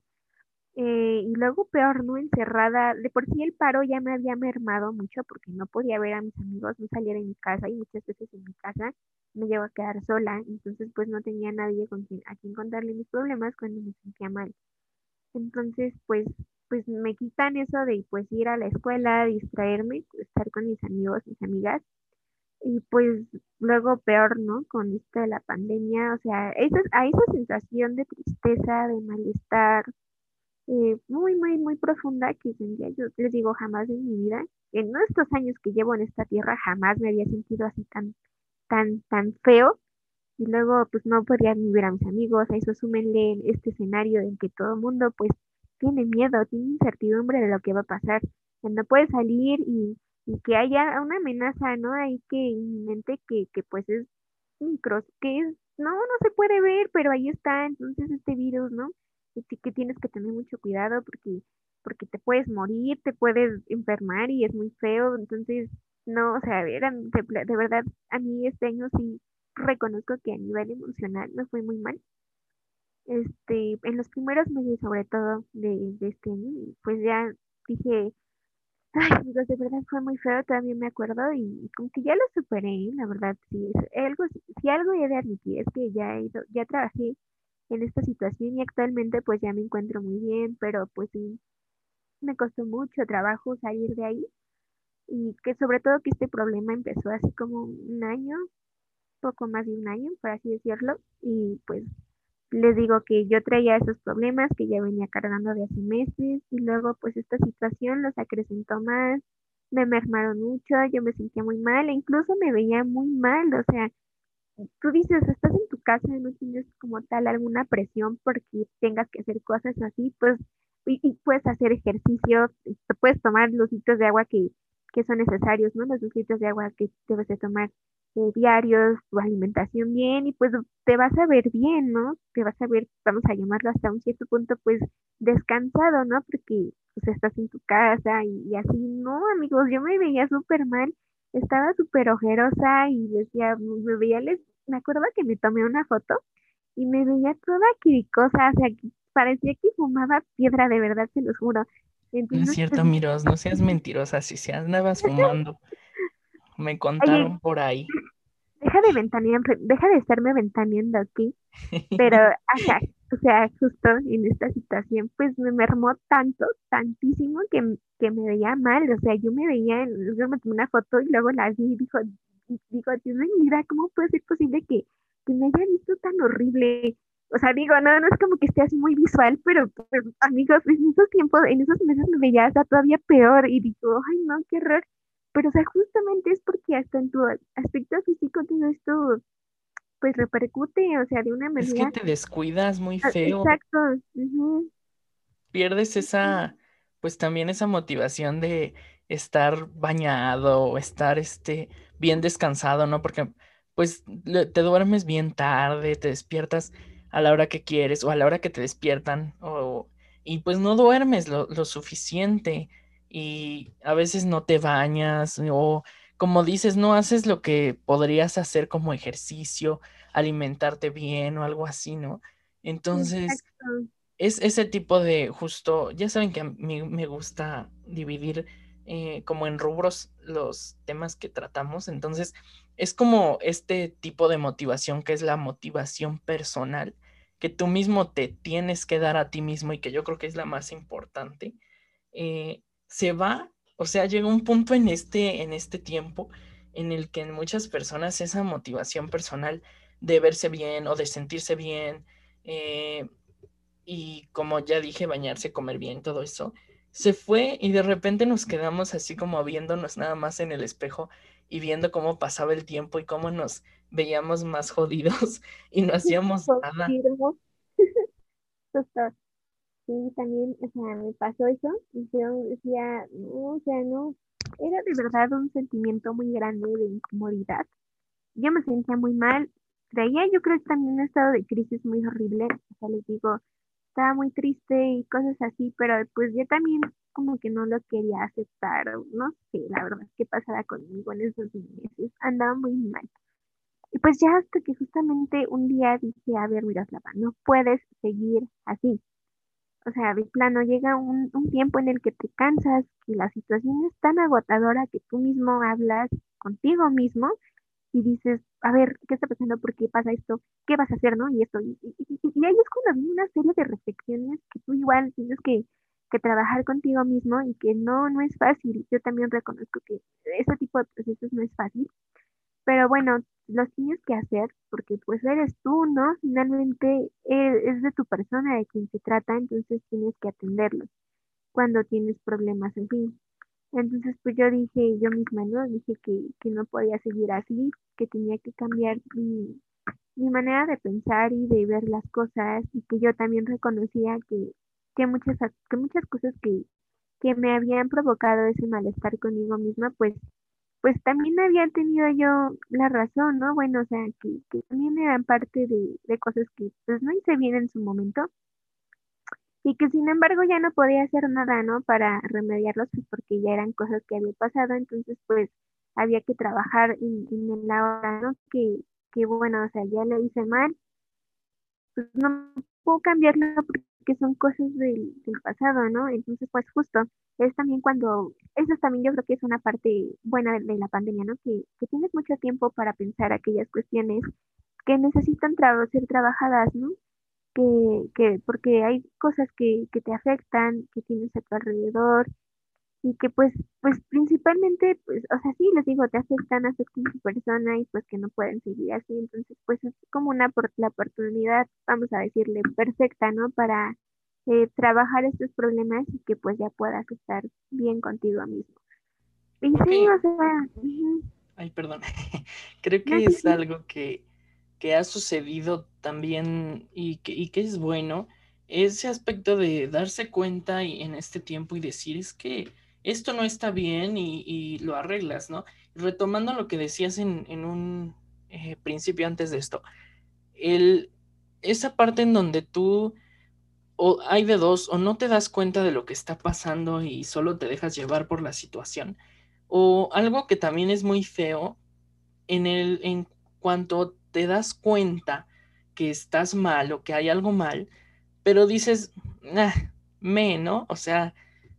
Eh, y luego peor, ¿no? Encerrada. De por sí el paro ya me había mermado mucho porque no podía ver a mis amigos, no salía de mi casa y muchas veces en mi casa me llevo a quedar sola, entonces pues no tenía nadie con quien, a quien contarle mis problemas cuando me sentía mal. Entonces pues, pues me quitan eso de pues ir a la escuela, distraerme, estar con mis amigos, mis amigas, y pues luego peor, ¿no? Con esto de la pandemia, o sea, esa, a esa sensación de tristeza, de malestar, eh, muy, muy, muy profunda que sentía, yo les digo, jamás en mi vida, en estos años que llevo en esta tierra, jamás me había sentido así tan tan, tan feo. Y luego, pues no podía ni ver a mis amigos, a eso súmenle este escenario en que todo el mundo, pues, tiene miedo, tiene incertidumbre de lo que va a pasar. no puede salir y, y que haya una amenaza, ¿no? Ahí que inminente que, que pues es micros, que es, no, no se puede ver, pero ahí está, entonces este virus, ¿no? Y que tienes que tener mucho cuidado porque, porque te puedes morir, te puedes enfermar y es muy feo, entonces no, o sea, eran, de, verdad, a mí este año sí reconozco que a nivel emocional me fue muy mal. Este, en los primeros meses, sobre todo, de, de este año, pues ya dije, ay, amigos, de verdad fue muy feo, todavía me acuerdo, y, como que ya lo superé, la verdad, sí, algo, si algo he de admitir es que ya he ido, ya trabajé en esta situación y actualmente pues ya me encuentro muy bien, pero pues sí, me costó mucho trabajo salir de ahí y que sobre todo que este problema empezó así como un año, poco más de un año, por así decirlo, y pues les digo que yo traía esos problemas que ya venía cargando de hace meses y luego pues esta situación los acrecentó más, me mermaron mucho, yo me sentía muy mal e incluso me veía muy mal, o sea, tú dices, estás en tu casa y no tienes como tal alguna presión porque tengas que hacer cosas así, pues y, puedes hacer ejercicio, puedes tomar los litros de agua que que son necesarios, ¿no? Los dos litros de agua que debes de tomar eh, diarios, tu alimentación bien y pues te vas a ver bien, ¿no? Te vas a ver, vamos a llamarlo hasta un cierto punto, pues descansado, ¿no? Porque pues estás en tu casa y, así, no, amigos, yo me veía súper mal estaba súper ojerosa y decía, me veía, les, me acuerdo que me tomé una foto y me veía toda quiricosa, o sea, parecía que fumaba piedra, de verdad, se los juro. No es cierto, Miros, no seas mentirosa, si se andabas fumando. Me contaron por ahí. Deja de ventanear, deja de estarme ventaneando aquí. Pero, ajá, o sea, justo en esta situación, pues me mermó tanto, tantísimo que, que me veía mal. O sea, yo me veía, yo me tomé una foto y luego la vi y dijo, digo, Dios mío, mira, ¿cómo puede ser posible que, que me haya visto tan horrible? O sea, digo, no, no es como que esté así muy visual, pero pues, amigos, en esos tiempos, en esos meses me veía hasta todavía peor y digo, ay, no, qué horror. Pero, o sea, justamente es porque hasta en tu aspecto físico todo esto, pues repercute, o sea, de una manera. Es que te descuidas muy ah, feo. Exacto. Pierdes esa, pues también esa motivación de estar bañado o estar este, bien descansado, ¿no? Porque pues te duermes bien tarde, te despiertas a la hora que quieres o a la hora que te despiertan o, y pues no duermes lo, lo suficiente y a veces no te bañas o como dices, no haces lo que podrías hacer como ejercicio, alimentarte bien o algo así, ¿no? Entonces, es ese tipo de justo, ya saben que a mí me gusta dividir eh, como en rubros los temas que tratamos, entonces es como este tipo de motivación que es la motivación personal, que tú mismo te tienes que dar a ti mismo y que yo creo que es la más importante. Eh, se va, o sea, llega un punto en este, en este tiempo en el que en muchas personas esa motivación personal de verse bien o de sentirse bien, eh, y como ya dije, bañarse, comer bien, todo eso, se fue y de repente nos quedamos así como viéndonos nada más en el espejo y viendo cómo pasaba el tiempo y cómo nos veíamos más jodidos y no hacíamos nada. sí, también, o sea, me pasó eso, y yo decía, no, o sea, no, era de verdad un sentimiento muy grande de incomodidad. Yo me sentía muy mal, traía yo creo que también un estado de crisis muy horrible, o sea, les digo, estaba muy triste y cosas así, pero pues yo también como que no lo quería aceptar, no sé, la verdad, qué pasaba conmigo en esos meses, andaba muy mal. Y pues ya hasta que justamente un día dije, a ver, Miroslava, no puedes seguir así. O sea, de plano llega un, tiempo en el que te cansas, y la situación es tan agotadora que tú mismo hablas contigo mismo y dices, a ver, ¿qué está pasando? ¿Por qué pasa esto? ¿Qué vas a hacer? ¿No? Y esto. Y, ahí es cuando viene una serie de reflexiones que tú igual tienes que, que, trabajar contigo mismo y que no, no es fácil. Yo también reconozco que ese tipo de procesos no es fácil. Pero bueno, los tienes que hacer porque pues eres tú, ¿no? Finalmente eh, es de tu persona de quien se trata, entonces tienes que atenderlo cuando tienes problemas, en fin. Entonces pues yo dije yo misma, ¿no? Dije que, que no podía seguir así, que tenía que cambiar mi, mi manera de pensar y de ver las cosas y que yo también reconocía que, que, muchas, que muchas cosas que, que me habían provocado ese malestar conmigo misma, pues pues también había tenido yo la razón, ¿no? Bueno, o sea, que, que también eran parte de, de, cosas que pues no hice bien en su momento y que sin embargo ya no podía hacer nada, ¿no? Para remediarlos, pues porque ya eran cosas que había pasado, entonces pues había que trabajar en, en la hora, ¿no? Que, que bueno, o sea, ya lo hice mal, pues no puedo cambiarlo porque son cosas del, del pasado, ¿no? Entonces pues justo es también cuando, eso también yo creo que es una parte buena de, la pandemia, ¿no? Que, que, tienes mucho tiempo para pensar aquellas cuestiones que necesitan ser trabajadas, ¿no? Que, que, porque hay cosas que, que te afectan, que tienes a tu alrededor y que pues, pues principalmente, pues, o sea, sí, les digo, te afectan, afectan a tu persona y pues que no pueden seguir así, entonces pues es como una la oportunidad, vamos a decirle, perfecta, ¿no? Para eh, trabajar estos problemas y que pues ya puedas estar bien contigo mismo. Y sí, o sea... Ay, perdón. Creo que es algo que, que, ha sucedido también y que, y que es bueno, ese aspecto de darse cuenta y, en este tiempo y decir es que esto no está bien y, lo arreglas, ¿no? Retomando lo que decías en, un eh, principio antes de esto, el, esa parte en donde tú o hay de dos, o no te das cuenta de lo que está pasando y solo te dejas llevar por la situación, O algo que también es muy feo, en, el, en cuanto te das cuenta que estás mal o que hay algo mal, pero dices, nah, me, ¿no? O sea,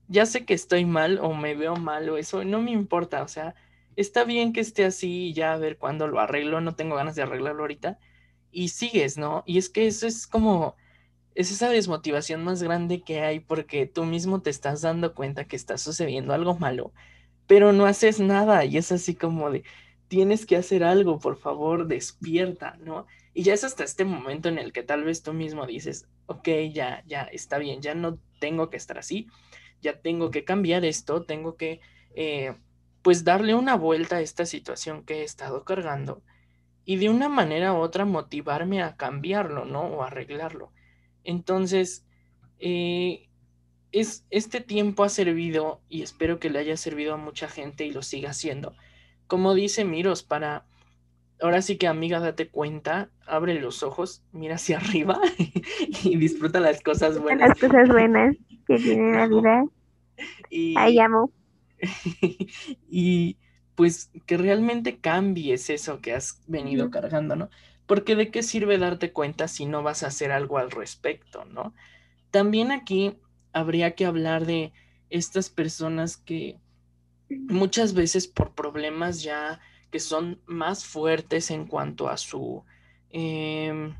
ya sé que estoy mal o me veo mal o eso, no me importa, o sea, está bien que esté así y ya a ver cuándo lo arreglo, no tengo ganas de arreglarlo ahorita, y sigues, ¿no? Y es que eso es como, es esa desmotivación más grande que hay porque tú mismo te estás dando cuenta que está sucediendo algo malo, pero no haces nada y es así como de, tienes que hacer algo, por favor, despierta, ¿no? Y ya es hasta este momento en el que tal vez tú mismo dices, ok, ya, ya, está bien, ya no tengo que estar así, ya tengo que cambiar esto, tengo que, eh, pues, darle una vuelta a esta situación que he estado cargando y de una manera u otra motivarme a cambiarlo, ¿no? O arreglarlo. Entonces, eh, es, este tiempo ha servido y espero que le haya servido a mucha gente y lo siga haciendo. Como dice Miros, para ahora sí que amiga, date cuenta, abre los ojos, mira hacia arriba y disfruta las cosas buenas. Las cosas buenas que tiene la vida. Y, Ahí amo. y pues que realmente cambies eso que has venido cargando, ¿no? Porque de qué sirve darte cuenta si no vas a hacer algo al respecto, ¿no? También aquí habría que hablar de estas personas que muchas veces por problemas ya que son más fuertes en cuanto a su, em,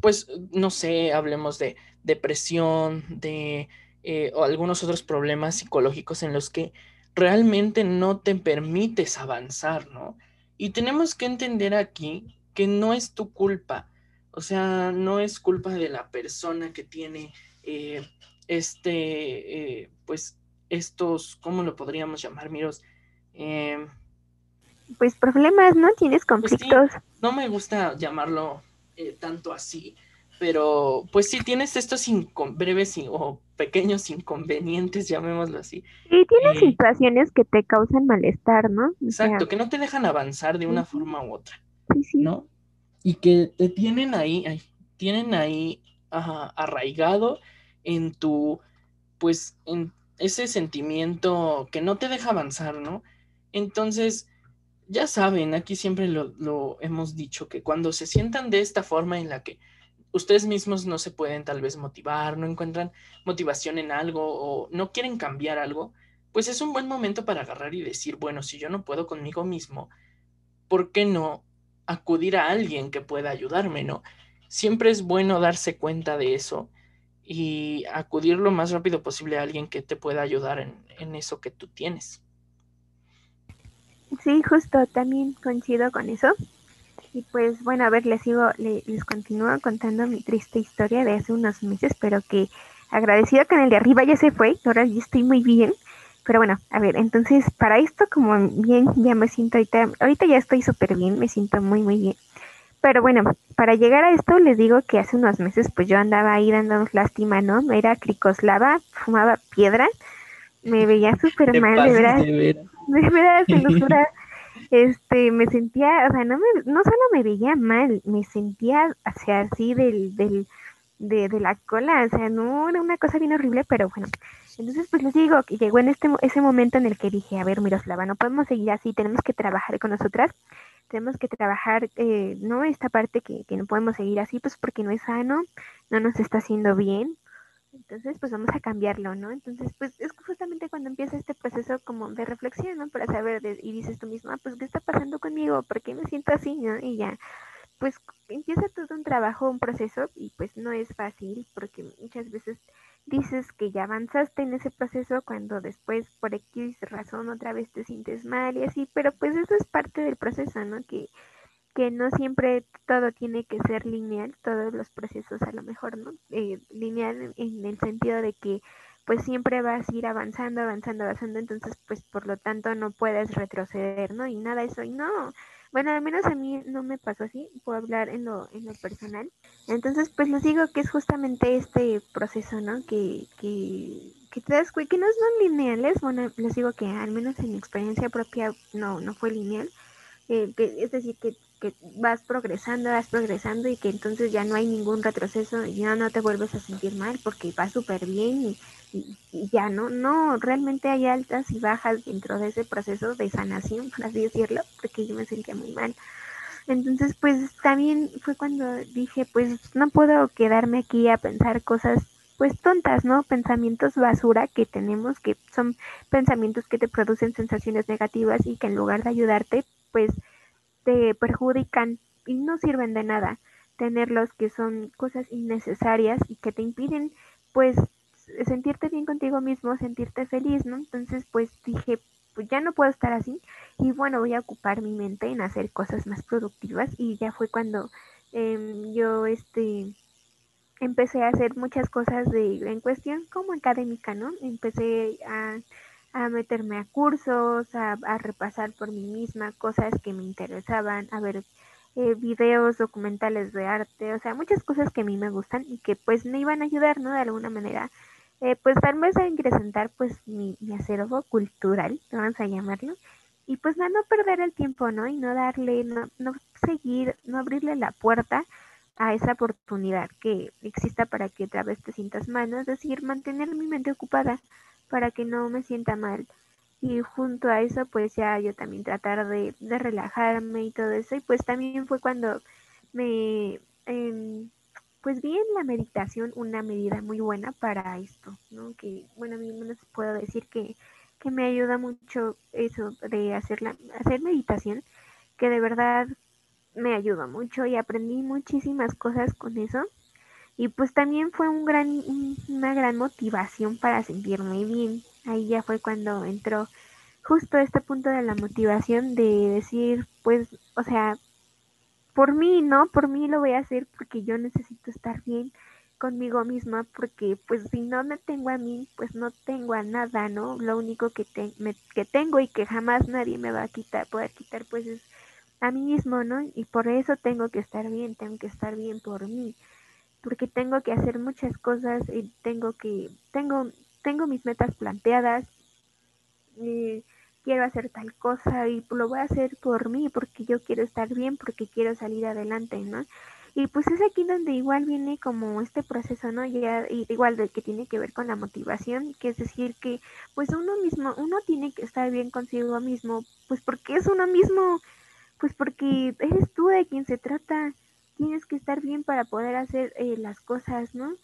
pues, no sé, hablemos de depresión, de eh, o algunos otros problemas psicológicos en los que realmente no te permites avanzar, ¿no? Y tenemos que entender aquí que no es tu culpa, o sea, no es culpa de la persona que tiene eh, este, eh, pues, estos, ¿cómo lo podríamos llamar, Miros? Eh, pues problemas, ¿no? Tienes pues conflictos. no me gusta llamarlo eh, tanto así, pero pues sí tienes estos breves o pequeños inconvenientes, llamémoslo así. Sí, tienes eh, situaciones que te causan malestar, ¿no? exacto, que no te dejan avanzar de una forma u otra, sí, sí. ¿no? Y que te tienen ahí, tienen ahí arraigado en tu, pues, en ese sentimiento que no te deja avanzar, ¿no? Entonces, ya saben, aquí siempre lo, hemos dicho, que cuando se sientan de esta forma en la que ustedes mismos no se pueden tal vez motivar, no encuentran motivación en algo o no quieren cambiar algo, pues es un buen momento para agarrar y decir, bueno, si yo no puedo conmigo mismo, ¿por qué no acudir a alguien que pueda ayudarme, no? Siempre es bueno darse cuenta de eso y acudir lo más rápido posible a alguien que te pueda ayudar en, en eso que tú tienes. Sí, justo, también coincido con eso. Y pues bueno, a ver, les sigo, les, continúo contando mi triste historia de hace unos meses, pero que agradecido que en el de arriba ya se fue, ahora ya estoy muy bien. Pero bueno, a ver, entonces para esto como bien, ya me siento ahorita, ahorita ya estoy súper bien, me siento muy, muy bien. Pero bueno, para llegar a esto les digo que hace unos meses pues yo andaba ahí dándonos lástima, ¿no? Era cricoslava, fumaba piedra, me veía súper mal, de verdad. De verdad, se este, me sentía, o sea, no, me, no solo me veía mal, me sentía hacia así del, del, de, de, la cola, o sea, no era una cosa bien horrible, pero bueno. Entonces, pues les digo que llegó en este ese momento en el que dije, a ver, Miroslava, no podemos seguir así, tenemos que trabajar con nosotras tenemos que trabajar, eh, ¿no? Esta parte que, que no podemos seguir así, pues porque no es sano, no nos está haciendo bien. Entonces, pues vamos a cambiarlo, ¿no? Entonces, pues es justamente cuando empieza este proceso como de reflexión, ¿no? Para saber, y dices tú misma, pues, ¿qué está pasando conmigo? ¿Por qué me siento así, no? Y ya, pues empieza todo un trabajo, un proceso, y pues no es fácil, porque muchas veces dices que ya avanzaste en ese proceso cuando después por X razón otra vez te sientes mal y así, pero pues eso es parte del proceso, ¿no? Que, que no siempre todo tiene que ser lineal, todos los procesos a lo mejor, ¿no? Eh, lineal en el sentido de que pues siempre vas a ir avanzando, avanzando, avanzando, entonces pues por lo tanto no puedes retroceder, ¿no? Y nada eso, y no, bueno, al menos a mí no me pasó así, puedo hablar en lo, en lo personal. Entonces, pues les digo que es justamente este proceso, ¿no? Que, que, que te das que no son lineales. Bueno, les digo que al menos en mi experiencia propia no, no fue lineal. Eh, que, es decir, que, que vas progresando, vas progresando y que entonces ya no hay ningún retroceso, ya no te vuelves a sentir mal porque va súper bien y, y, ya, ¿no? No, realmente hay altas y bajas dentro de ese proceso de sanación, por así decirlo, porque yo me sentía muy mal. Entonces, pues también fue cuando dije, pues no puedo quedarme aquí a pensar cosas pues tontas, ¿no? Pensamientos basura que tenemos, que son pensamientos que te producen sensaciones negativas y que en lugar de ayudarte, pues te perjudican y no sirven de nada. Tenerlos que son cosas innecesarias y que te impiden, pues, sentirte bien contigo mismo, sentirte feliz, ¿no? Entonces, pues dije, pues ya no puedo estar así y bueno, voy a ocupar mi mente en hacer cosas más productivas y ya fue cuando em, yo, este, empecé a hacer muchas cosas de, en cuestión como académica, ¿no? Empecé a, meterme a cursos, a, repasar por mí misma cosas que me interesaban, a ver eh, videos, documentales de arte, o sea, muchas cosas que a mí me gustan y que pues me iban a ayudar, ¿no? De alguna manera, eh, pues tal vez a ingresentar pues mi, mi acervo cultural, vamos a llamarlo, y pues no, no perder el tiempo, ¿no? Y no darle, no, no seguir, no abrirle la puerta a esa oportunidad que exista para que otra vez te sientas mal, es decir, mantener mi mente ocupada para que no me sienta mal. Y junto a eso, pues ya yo también tratar de, de relajarme y todo eso. Y pues también fue cuando me, eh, pues vi en la meditación una medida muy buena para esto, ¿no? Que, bueno, a mí no puedo decir que, que me ayuda mucho eso de hacer, la, hacer meditación, que de verdad me ayudó mucho y aprendí muchísimas cosas con eso. Y pues también fue un gran, una gran motivación para sentirme bien. Ahí ya fue cuando entró justo este punto de la motivación de decir, pues, o sea, por mí, ¿no? Por mí lo voy a hacer porque yo necesito estar bien conmigo misma porque pues si no me tengo a mí, pues no tengo a nada, ¿no? Lo único que, que tengo y que jamás nadie me va a quitar, poder quitar, pues es a mí mismo, ¿no? Y por eso tengo que estar bien, tengo que estar bien por mí, porque tengo que hacer muchas cosas y tengo que, tengo, tengo mis metas planteadas, y quiero hacer tal cosa y lo voy a hacer por mí, porque yo quiero estar bien, porque quiero salir adelante, ¿no? Y pues es aquí donde igual viene como este proceso, ¿no? Ya, igual de que tiene que ver con la motivación, que es decir que pues uno mismo, uno tiene que estar bien consigo mismo, pues porque es uno mismo, pues porque eres tú de quien se trata, tienes que estar bien para poder hacer eh, las cosas, ¿no?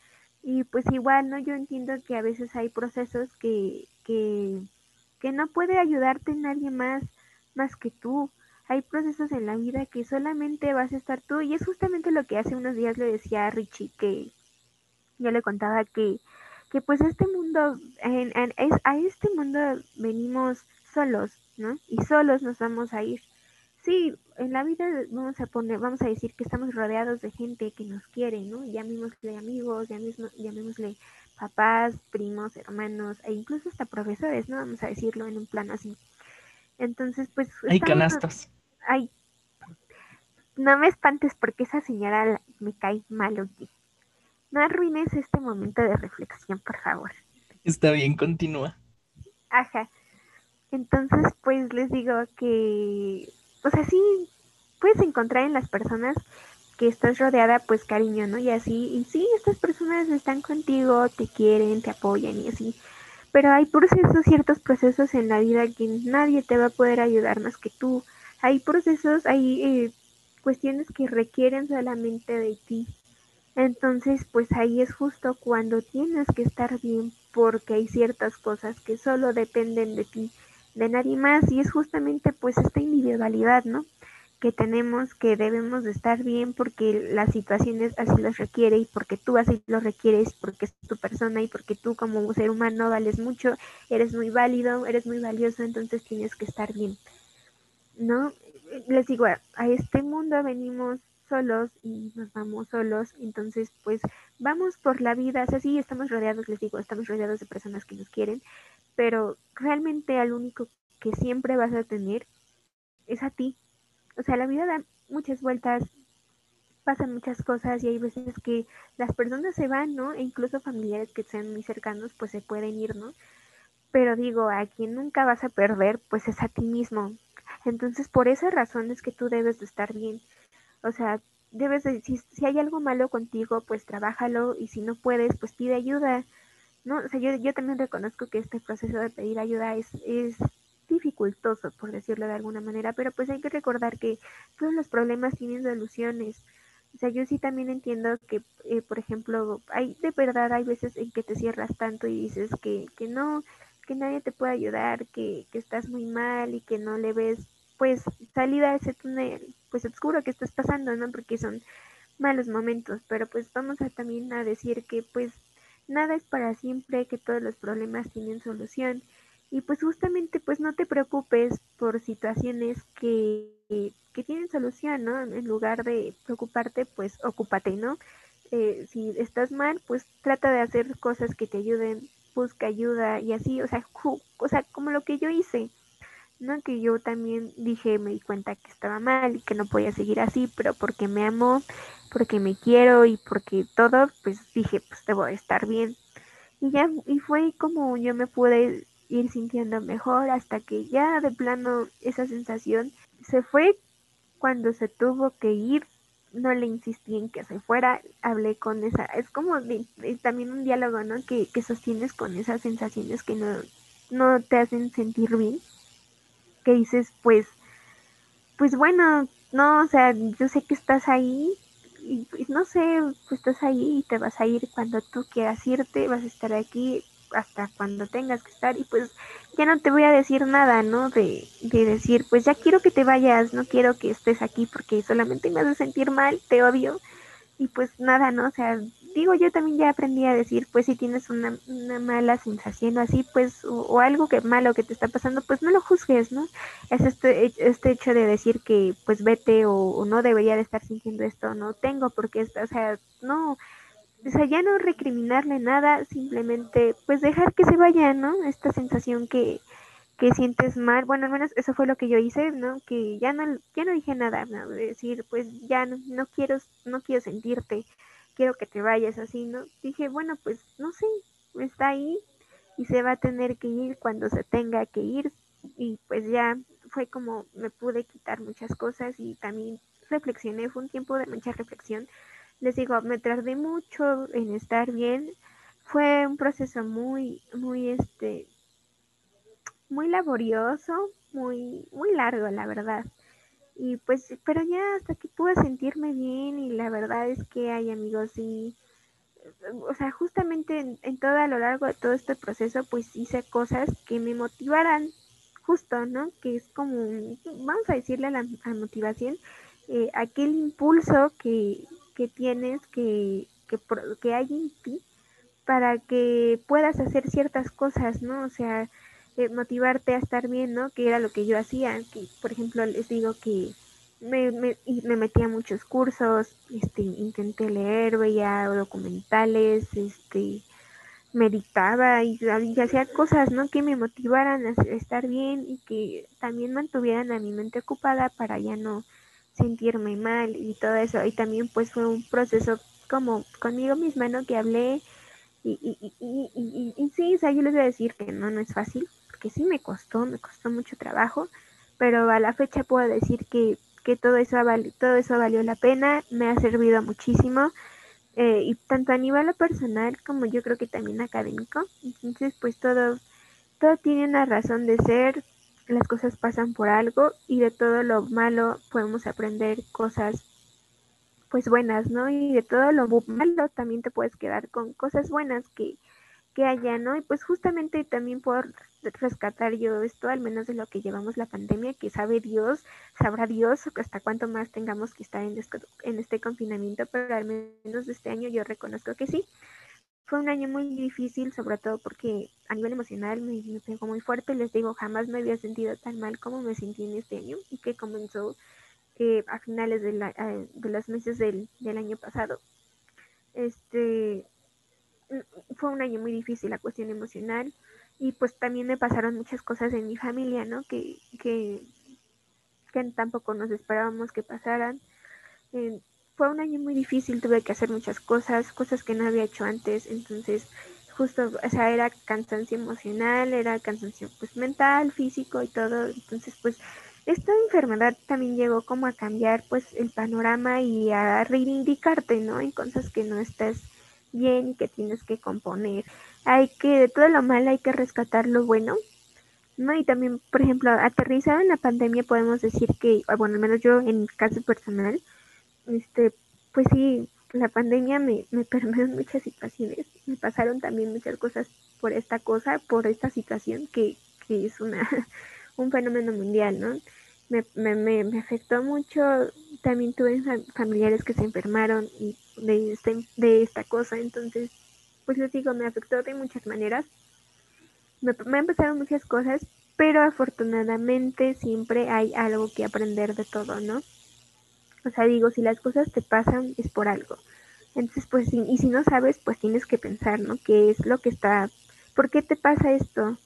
Y pues igual, ¿no? Yo entiendo que a veces hay procesos que, que, que no puede ayudarte nadie más, más que tú. Hay procesos en la vida que solamente vas a estar tú y es justamente lo que hace unos días le decía a Richie que yo le contaba que, que pues este mundo, en, en, es, a este mundo venimos solos, ¿no? Y solos nos vamos a ir sí, en la vida vamos a poner, vamos a decir que estamos rodeados de gente que nos quiere, ¿no? Llamémosle amigos, llamémosle papás, primos, hermanos, e incluso hasta profesores, ¿no? Vamos a decirlo en un plano así. Entonces, pues... Hay canastas. Ay, no me espantes porque esa señora me cae mal, oye. No arruines este momento de reflexión, por favor. Está bien, continúa. Ajá. Entonces, pues les digo que o sea, sí puedes encontrar en las personas que estás rodeada, pues cariño, ¿no? Y así, y sí, estas personas están contigo, te quieren, te apoyan y así. Pero hay procesos, ciertos procesos en la vida que nadie te va a poder ayudar más que tú. Hay procesos, hay eh, cuestiones que requieren solamente de ti. Entonces, pues ahí es justo cuando tienes que estar bien porque hay ciertas cosas que solo dependen de ti de nadie más y es justamente pues esta individualidad, ¿no? que tenemos que debemos de estar bien porque las situaciones así los requiere y porque tú así lo requieres, porque es tu persona y porque tú como ser humano vales mucho, eres muy válido, eres muy valioso, entonces tienes que estar bien. ¿No? Les digo, a este mundo venimos solos y nos vamos solos, entonces pues vamos por la vida, o sí, estamos rodeados, les digo, estamos rodeados de personas que nos quieren, pero realmente al único que siempre vas a tener es a ti. O sea, la vida da muchas vueltas, pasan muchas cosas y hay veces que las personas se van, ¿no? E incluso familiares que sean muy cercanos, pues se pueden ir, ¿no? Pero digo, a quien nunca vas a perder, pues es a ti mismo. Entonces, por esas razones que tú debes de estar bien. O sea, debes de, si, si hay algo malo contigo, pues trabájalo y si no puedes, pues pide ayuda ¿no? O sea, yo, yo también reconozco que este proceso de pedir ayuda es, es dificultoso, por decirlo de alguna manera, pero pues hay que recordar que todos los problemas tienen soluciones. O sea, yo sí también entiendo que, eh, por ejemplo, hay de verdad hay veces en que te cierras tanto y dices que, que no, que nadie te puede ayudar, que, que estás muy mal y que no le ves pues salida a ese túnel pues oscuro que estás pasando, ¿no? Porque son malos momentos, pero pues vamos a también a decir que pues nada es para siempre, que todos los problemas tienen solución y pues justamente pues no te preocupes por situaciones que, que tienen solución, ¿no? En lugar de preocuparte, pues ocúpate, ¿no? Eh, si estás mal, pues trata de hacer cosas que te ayuden, busca ayuda y así, o sea, o sea, como lo que yo hice, ¿no? Que yo también dije, me di cuenta que estaba mal y que no podía seguir así, pero porque me amo, porque me quiero y porque todo, pues dije, pues debo estar bien. Y ya, y fue como yo me pude ir sintiendo mejor hasta que ya de plano esa sensación se fue cuando se tuvo que ir. No le insistí en que se fuera, hablé con esa, es como también un diálogo, ¿no? Que, que sostienes con esas sensaciones que no, no te hacen sentir bien, que dices, pues, pues bueno, no, o sea, yo sé que estás ahí, y pues, no sé, pues estás ahí y te vas a ir cuando tú quieras irte, vas a estar aquí hasta cuando tengas que estar y pues ya no te voy a decir nada, ¿no? De, de decir, pues ya quiero que te vayas, no quiero que estés aquí porque solamente me hace sentir mal, te odio y pues nada, ¿no? O sea, digo, yo también ya aprendí a decir, pues si tienes una, una mala sensación o así, pues, o, algo que malo que te está pasando, pues no lo juzgues, ¿no? Es este, este hecho de decir que, pues vete o, no debería de estar sintiendo esto, no tengo porque, o sea, no, o sea, ya no recriminarle nada, simplemente, pues dejar que se vaya, ¿no? Esta sensación que, que sientes mal, bueno, al menos eso fue lo que yo hice, ¿no? Que ya no, ya no dije nada, ¿no? decir, pues ya no, no quiero, no quiero sentirte, quiero que te vayas así, ¿no? Dije, bueno, pues no sé, está ahí y se va a tener que ir cuando se tenga que ir y pues ya fue como me pude quitar muchas cosas y también reflexioné, fue un tiempo de mucha reflexión. Les digo, me tardé mucho en estar bien. Fue un proceso muy, muy, este, muy laborioso, muy, muy largo, la verdad. Y pues, pero ya hasta que pude sentirme bien y la verdad es que hay amigos y, o sea, justamente en, todo a lo largo de todo este proceso, pues hice cosas que me motivaran, justo, ¿no? Que es como, vamos a decirle a la, motivación, eh, aquel impulso que, que tienes, que, que, que hay en ti, para que puedas hacer ciertas cosas, ¿no? O sea, eh, motivarte a estar bien, ¿no? Que era lo que yo hacía, que por ejemplo les digo que me, me, me metí a muchos cursos, este, intenté leer, veía documentales, este, meditaba y, y, hacía cosas, ¿no? Que me motivaran a estar bien y que también mantuvieran a mi mente ocupada para ya no sentirme mal y todo eso. Y también pues fue un proceso como conmigo misma, ¿no? Que hablé y, y, y, y, sí, o sea, yo les voy a decir que no, no es fácil, que sí me costó, me costó mucho trabajo, pero a la fecha puedo decir que, que todo, eso todo eso valió la pena, me ha servido muchísimo, eh, y tanto a nivel personal como yo creo que también académico, entonces pues todo, todo tiene una razón de ser, las cosas pasan por algo y de todo lo malo podemos aprender cosas pues buenas, ¿no? Y de todo lo malo también te puedes quedar con cosas buenas que, que haya, ¿no? Y pues justamente también por rescatar yo esto, al menos de lo que llevamos la pandemia, que sabe Dios, sabrá Dios hasta cuánto más tengamos que estar en, este confinamiento, pero al menos de este año yo reconozco que sí. Fue un año muy difícil, sobre todo porque a nivel emocional me, me pegó muy fuerte. Les digo, jamás me había sentido tan mal como me sentí en este año y que comenzó eh, a finales de, la, eh, los meses del, del año pasado. Este, fue un año muy difícil la cuestión emocional y pues también me pasaron muchas cosas en mi familia, ¿no? Que, que, que tampoco nos esperábamos que pasaran. Fue un año muy difícil, tuve que hacer muchas cosas, cosas que no había hecho antes, entonces justo, o sea, era cansancio emocional, era cansancio pues mental, físico y todo, entonces pues esta enfermedad también llegó como a cambiar pues el panorama y a reivindicarte, ¿no? En cosas que no estás bien y que tienes que componer. Hay que, de todo lo malo hay que rescatar lo bueno, ¿no? Y también, por ejemplo, aterrizado en la pandemia podemos decir que, ah, bueno, al menos yo en mi caso personal, este, pues sí, la pandemia me, me permeó en muchas situaciones, me pasaron también muchas cosas por esta cosa, por esta situación que, que es una, un fenómeno mundial, ¿no? Me, me, me, afectó mucho, también tuve familiares que se enfermaron y de, este, de esta cosa, entonces, pues les digo, me afectó de muchas maneras, me, me han pasado muchas cosas, pero afortunadamente siempre hay algo que aprender de todo, ¿no? O sea, digo, si las cosas te pasan es por algo. Entonces, pues, y si no sabes, pues tienes que pensar, ¿no? ¿Qué es lo que está, por qué te pasa esto?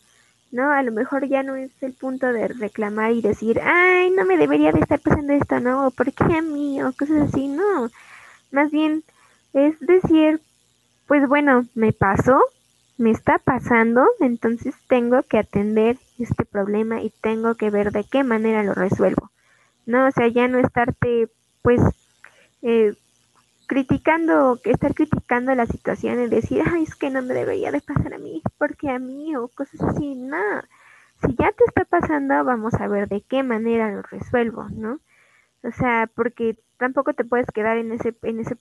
¿No? A lo mejor ya no es el punto de reclamar y decir, ay, no me debería de estar pasando esto, ¿no? O ¿por qué a mí? O cosas así, no. Más bien es decir, pues bueno, me pasó, me está pasando, entonces tengo que atender este problema y tengo que ver de qué manera lo resuelvo. ¿No? O sea, ya no estarte, pues, eh, criticando, estar criticando la situación y decir, ay, es que no me debería de pasar a mí, porque a mí, o cosas así, no. Si ya te está pasando, vamos a ver de qué manera lo resuelvo, ¿no? O sea, porque tampoco te puedes quedar en ese, en ese,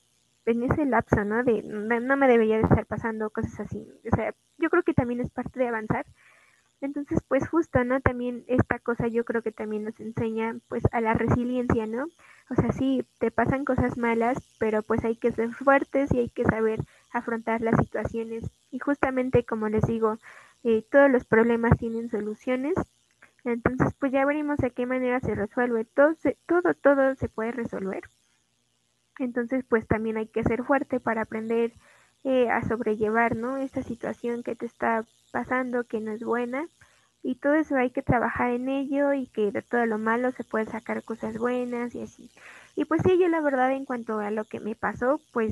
en ese lapso, ¿no? De no me debería de estar pasando, cosas así. O sea, yo creo que también es parte de avanzar. Entonces, pues justo, ¿no? También esta cosa yo creo que también nos enseña, pues, a la resiliencia, ¿no? O sea, sí, te pasan cosas malas, pero pues hay que ser fuertes y hay que saber afrontar las situaciones. Y justamente como les digo, eh, todos los problemas tienen soluciones. Entonces, pues ya veremos de qué manera se resuelve. Todo, todo, todo se puede resolver. Entonces, pues también hay que ser fuerte para aprender eh, a sobrellevar, ¿no? Esta situación que te está pasando, que no es buena y todo eso hay que trabajar en ello y que de todo lo malo se puede sacar cosas buenas y así. Y pues sí, yo la verdad en cuanto a lo que me pasó, pues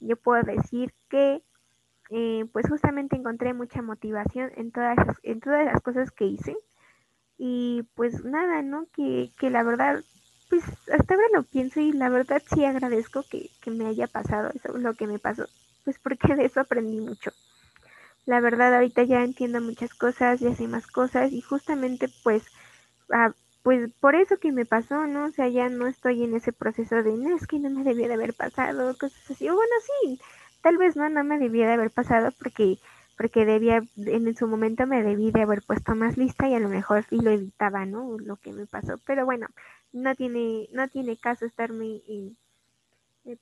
yo puedo decir que eh, pues justamente encontré mucha motivación en todas, en todas las cosas que hice. Y pues nada, ¿no? Que, que la verdad, pues hasta ahora lo pienso y la verdad sí agradezco que, que me haya pasado eso, lo que me pasó, pues porque de eso aprendí mucho la verdad ahorita ya entiendo muchas cosas, ya sé más cosas y justamente pues, ah, pues por eso que me pasó, ¿no? O sea, ya no estoy en ese proceso de, no, es que no me debía de haber pasado, cosas así. O bueno, sí, tal vez no, no me debía de haber pasado porque porque debía, en su momento me debí de haber puesto más lista y a lo mejor sí lo evitaba, ¿no? Lo que me pasó. Pero bueno, no tiene, no tiene caso estarme eh,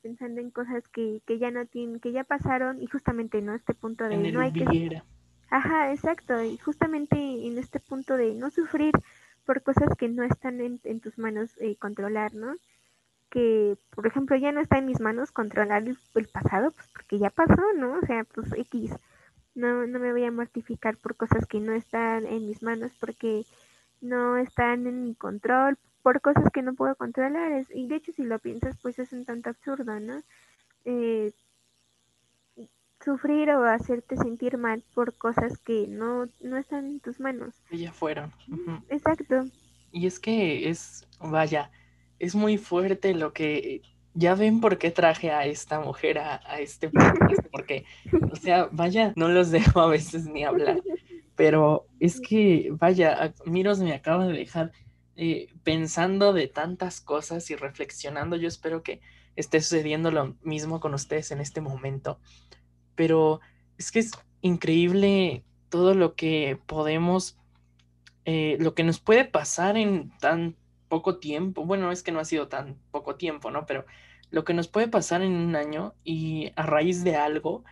pensando en cosas que, que ya no tienen, que ya pasaron y justamente, ¿no? Este punto de no hay que... Ajá, exacto, y justamente en este punto de no sufrir por cosas que no están en, en tus manos eh, controlar, ¿no? Que, por ejemplo, ya no está en mis manos controlar el, el, pasado, pues porque ya pasó, ¿no? O sea, pues X, no, no me voy a mortificar por cosas que no están en mis manos porque no están en mi control, por cosas que no puedo controlar. y de hecho, si lo piensas, pues es un tanto absurdo, ¿no? Eh, sufrir o hacerte sentir mal por cosas que no, no están en tus manos. Que ya fueron. Exacto. Y es que es, vaya, es muy fuerte lo que... Ya ven por qué traje a esta mujer a, a este podcast, porque, o sea, vaya, no los dejo a veces ni hablar, pero es que, vaya, Miros me acaba de dejar eh, pensando de tantas cosas y reflexionando. Yo espero que esté sucediendo lo mismo con ustedes en este momento. Pero es que es increíble todo lo que podemos, eh, lo que nos puede pasar en tan poco tiempo. Bueno, es que no ha sido tan poco tiempo, ¿no? Pero lo que nos puede pasar en un año y a raíz de algo.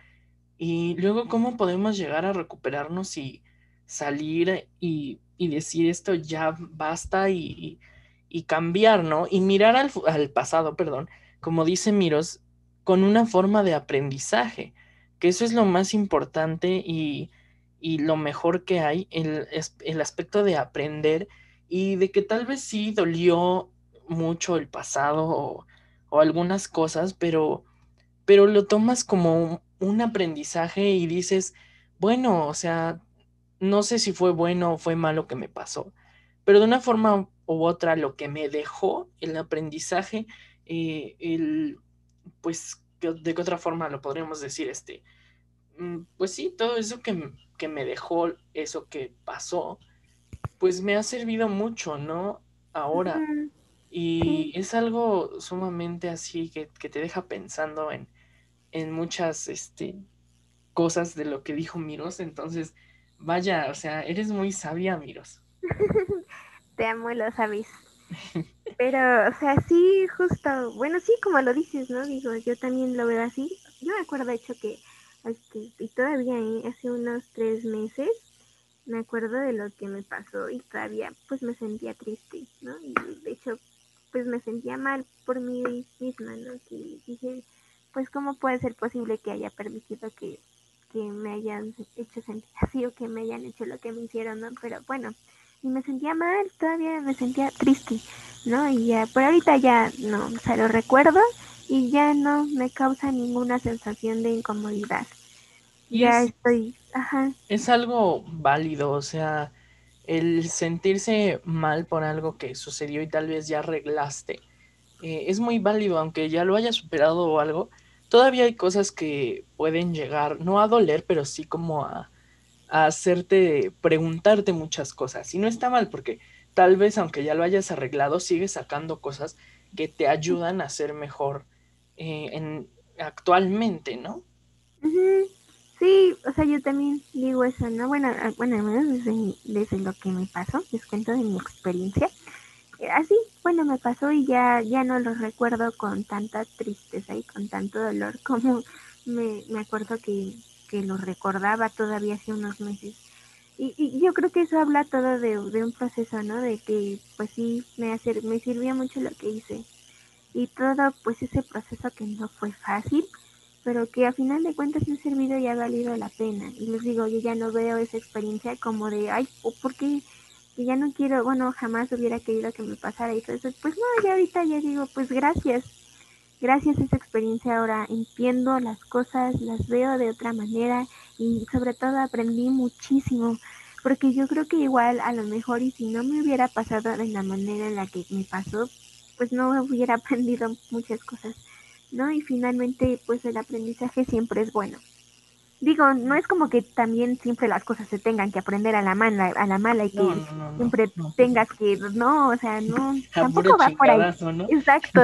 Y luego cómo podemos llegar a recuperarnos y salir y y decir esto ya basta y, cambiar, ¿no? Y mirar al, pasado, perdón, como dice Miros, con una forma de aprendizaje, que eso es lo más importante y, lo mejor que hay, el, el aspecto de aprender y de que tal vez sí dolió mucho el pasado o, o algunas cosas, pero, pero lo tomas como un aprendizaje y dices, bueno, o sea, no sé si fue bueno o fue malo que me pasó, pero de una forma u otra lo que me dejó el aprendizaje, eh, el, pues, ¿de qué otra forma lo podríamos decir? Este, mm, pues sí, todo eso que, que me dejó, eso que pasó, pues me ha servido mucho, ¿no? Ahora. Y es algo sumamente así que, que te deja pensando en, en muchas este, cosas de lo que dijo Miros. Entonces, vaya, o sea, eres muy sabia, Miros. te amo, lo sabes. Pero, o sea, sí, justo, bueno, sí, como lo dices, ¿no? Digo, yo también lo veo así. Yo me acuerdo, de hecho, que, este, y todavía ¿eh? hace unos tres meses, me acuerdo de lo que me pasó y todavía, pues, me sentía triste, ¿no? Y de hecho, pues, me sentía mal por mí misma, ¿no? Que dije, pues, ¿cómo puede ser posible que haya permitido que, que me hayan hecho sentir así o que me hayan hecho lo que me hicieron, ¿no? Pero bueno, y me sentía mal, todavía me sentía triste, ¿no? Y ya, por ahorita ya no, o sea, lo recuerdo y ya no me causa ninguna sensación de incomodidad. ya estoy, ajá. Es algo válido, o sea, el sentirse mal por algo que sucedió y tal vez ya arreglaste, eh, es muy válido, aunque ya lo hayas superado o algo, todavía hay cosas que pueden llegar, no a doler, pero sí como a hacerte preguntarte muchas cosas. Y no está mal porque tal vez aunque ya lo hayas arreglado, sigues sacando cosas que te ayudan a ser mejor eh, en, actualmente, ¿no? Sí, o sea, yo también digo eso, ¿no? Bueno, ah, bueno, desde, desde lo que me pasó, les cuento de mi experiencia. Así, bueno, me pasó y ya, ya no lo recuerdo con tanta tristeza y con tanto dolor como me, me acuerdo que, que lo recordaba todavía hace unos meses. Y, yo creo que eso habla todo de, un proceso, ¿no? De que pues sí, me, hacer, me sirvió mucho lo que hice. Y todo pues ese proceso que no fue fácil, pero que a final de cuentas me ha servido y ha valido la pena. Y les digo, yo ya no veo esa experiencia como de, ay, ¿por qué? Ya no quiero, bueno, jamás hubiera querido que me pasara y eso. Pues no, ya ahorita ya digo, pues gracias, gracias a esa experiencia ahora entiendo las cosas, las veo de otra manera y sobre todo aprendí muchísimo, porque yo creo que igual a lo mejor y si no me hubiera pasado de la manera en la que me pasó, pues no hubiera aprendido muchas cosas, ¿no? Y finalmente pues el aprendizaje siempre es bueno digo, no es como que también siempre las cosas se tengan que aprender a la mala, a la mala y que siempre pues tengas que, no, o sea, no, tampoco va por ahí. Exacto.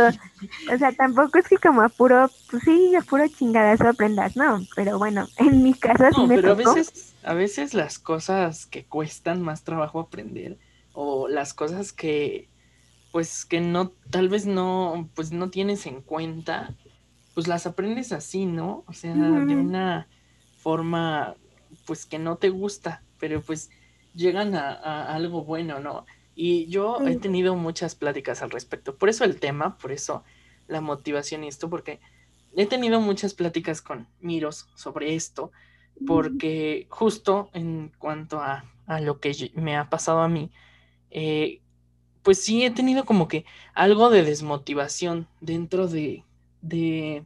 o sea, tampoco es que como a puro, pues sí, a puro chingadazo aprendas, no, pero bueno, en mi caso sí me pero a veces, a veces las cosas que cuestan más trabajo aprender o las cosas que pues que no, tal vez no, pues no tienes en cuenta, pues las aprendes así, ¿no? O sea, de una forma pues que no te gusta, pero pues llegan a, algo bueno, ¿no? Y yo he tenido muchas pláticas al respecto. Por eso el tema, por eso la motivación y esto, porque he tenido muchas pláticas con Miros sobre esto, porque justo en cuanto a, a lo que me ha pasado a mí, eh, pues sí he tenido como que algo de desmotivación dentro de, de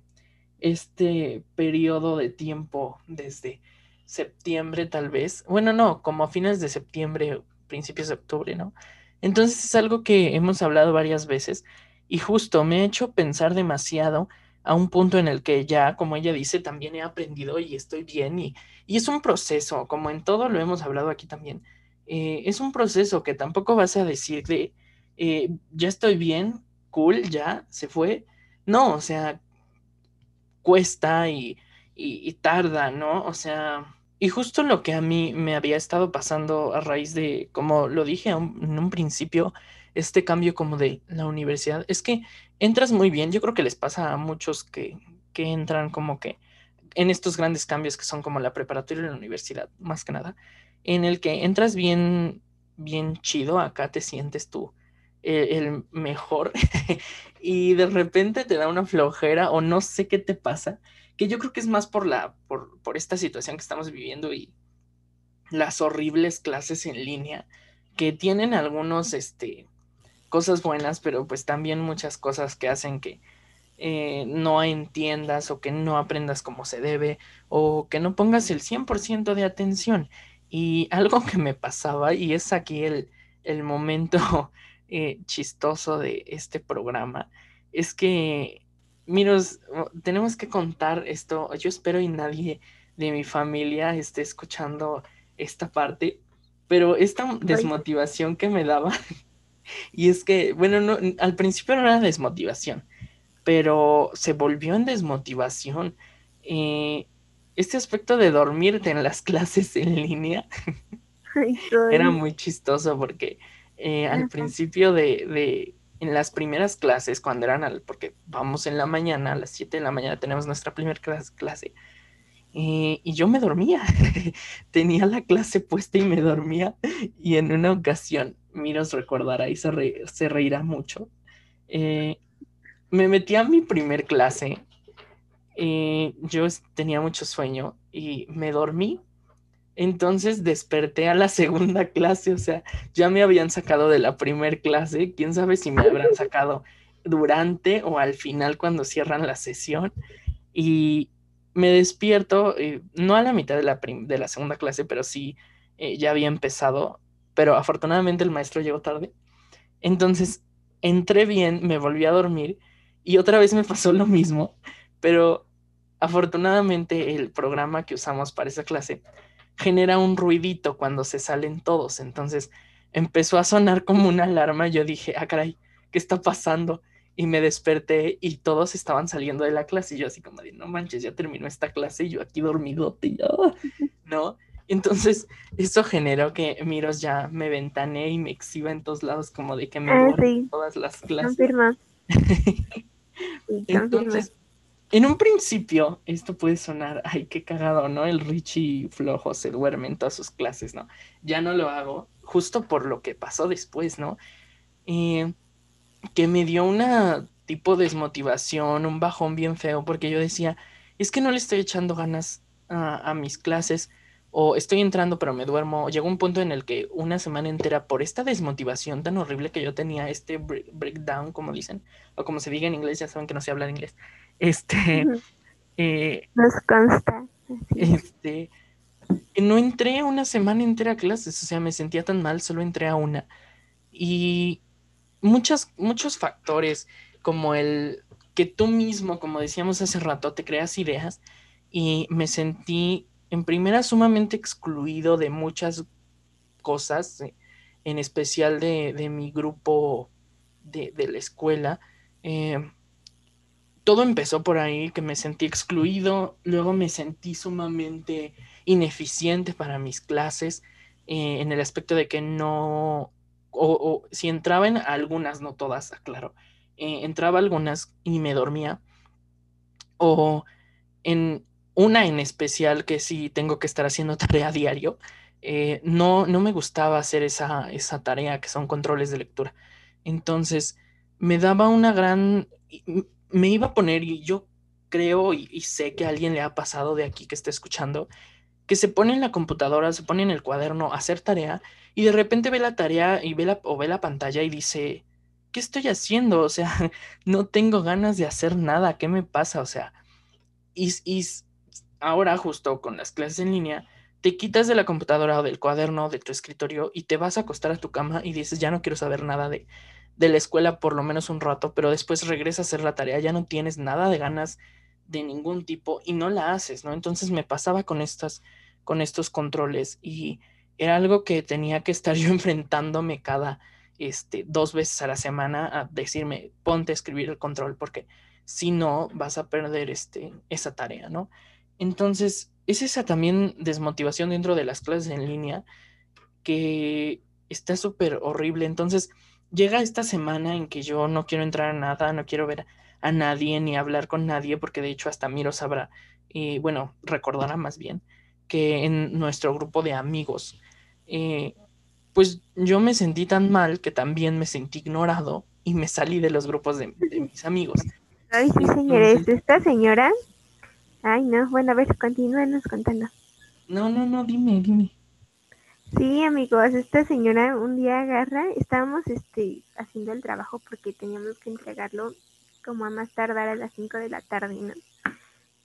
este periodo de tiempo desde septiembre tal vez. Bueno, no, como a fines de septiembre, principios de octubre, ¿no? Entonces es algo que hemos hablado varias veces y justo me ha hecho pensar demasiado a un punto en el que ya, como ella dice, también he aprendido y estoy bien y, y es un proceso, como en todo lo hemos hablado aquí también, eh, es un proceso que tampoco vas a decir de, eh, ya estoy bien, cool, ya, se fue. No, o sea, cuesta y, tarda, ¿no? O sea, y justo lo que a mí me había estado pasando a raíz de, como lo dije en un principio, este cambio como de la universidad, es que entras muy bien, yo creo que les pasa a muchos que, que entran como que en estos grandes cambios que son como la preparatoria y la universidad, más que nada, en el que entras bien, bien chido, acá te sientes tú eh, el mejor y de repente te da una flojera o no sé qué te pasa, que yo creo que es más por la por, por esta situación que estamos viviendo y las horribles clases en línea que tienen algunos este cosas buenas, pero pues también muchas cosas que hacen que eh, no entiendas o que no aprendas como se debe o que no pongas el 100% de atención. Y algo que me pasaba, y es aquí el, el momento eh, chistoso de este programa es que, miros, tenemos que contar esto, yo espero y nadie de mi familia esté escuchando esta parte, pero esta desmotivación que me daba, y es que, bueno, no, al principio no era desmotivación, pero se volvió en desmotivación. Eh, este aspecto de dormirte en las clases en línea era muy chistoso porque eh, al principio de, de, en las primeras clases, cuando eran, al, porque vamos en la mañana, a las 7 de la mañana tenemos nuestra primera clase, eh, y yo me dormía, tenía la clase puesta y me dormía, y en una ocasión, Miros recordará y se, se reirá mucho, eh, me metí a mi primer clase, yo tenía mucho sueño y me dormí entonces desperté a la segunda clase, o sea, ya me habían sacado de la primer clase, quién sabe si me habrán sacado durante o al final cuando cierran la sesión. Y me despierto, eh, no a la mitad de la, de la segunda clase, pero sí eh, ya había empezado, pero afortunadamente el maestro llegó tarde. Entonces entré bien, me volví a dormir y otra vez me pasó lo mismo, pero afortunadamente el programa que usamos para esa clase genera un ruidito cuando se salen todos. Entonces empezó a sonar como una alarma. Yo dije, ah, caray, ¿qué está pasando? Y me desperté y todos estaban saliendo de la clase. Y yo, así como de, no manches, ya terminó esta clase y yo aquí dormidote, y ¿no? Entonces, eso generó que Miros ya me ventane y me exhiba en todos lados, como de que me ah, todas las clases. Entonces, en un principio, esto puede sonar, ay, qué cagado, ¿no? El Richie flojo se duerme en todas sus clases, ¿no? Ya no lo hago, justo por lo que pasó después, ¿no? Eh, que me dio una tipo de desmotivación, un bajón bien feo, porque yo decía, es que no le estoy echando ganas a, mis clases, o estoy entrando pero me duermo. Llegó un punto en el que una semana entera, por esta desmotivación tan horrible que yo tenía, este breakdown, como dicen, o como se diga en inglés, ya saben que no sé hablar inglés, este. Eh, Nos consta. Este. No entré una semana entera a clases, o sea, me sentía tan mal, solo entré a una. Y muchas, muchos factores, como el que tú mismo, como decíamos hace rato, te creas ideas y me sentí en primera sumamente excluido de muchas cosas, eh, en especial de, mi grupo de, la escuela. Eh, todo empezó por ahí, que me sentí excluido, luego me sentí sumamente ineficiente para mis clases, eh, en el aspecto de que no, o, si entraba en algunas, no todas, aclaro, eh, entraba algunas y me dormía, o en una en especial que sí tengo que estar haciendo tarea diario, eh, no, no me gustaba hacer esa, esa tarea que son controles de lectura. Entonces, me daba una gran me iba a poner, y yo creo y, sé que a alguien le ha pasado de aquí que está escuchando, que se pone en la computadora, se pone en el cuaderno a hacer tarea y de repente ve la tarea y ve la, o ve la pantalla y dice, ¿qué estoy haciendo? O sea, no tengo ganas de hacer nada, ¿qué me pasa? O sea, y, y ahora justo con las clases en línea, te quitas de la computadora o del cuaderno, de tu escritorio y te vas a acostar a tu cama y dices, ya no quiero saber nada de, de la escuela por lo menos un rato, pero después regresas a hacer la tarea, ya no tienes nada de ganas de ningún tipo y no la haces, ¿no? Entonces me pasaba con estas, con estos controles y era algo que tenía que estar yo enfrentándome cada, este, dos veces a la semana a decirme, ponte a escribir el control porque si no vas a perder este, esa tarea, ¿no? Entonces, es esa también desmotivación dentro de las clases en línea que está súper horrible. Entonces, llega esta semana en que yo no quiero entrar a nada, no quiero ver a nadie ni hablar con nadie, porque de hecho hasta Miro sabrá, y bueno, recordará más bien, que en nuestro grupo de amigos, eh, pues yo me sentí tan mal que también me sentí ignorado y me salí de los grupos de, mis amigos. Ay, sí, señores, esta señora. Ay, no, bueno, a ver, continúenos contando. No, no, no, dime, dime. Sí, amigos, esta señora un día agarra, estábamos este, haciendo el trabajo porque teníamos que entregarlo como a más tardar a las 5 de la tarde, ¿no?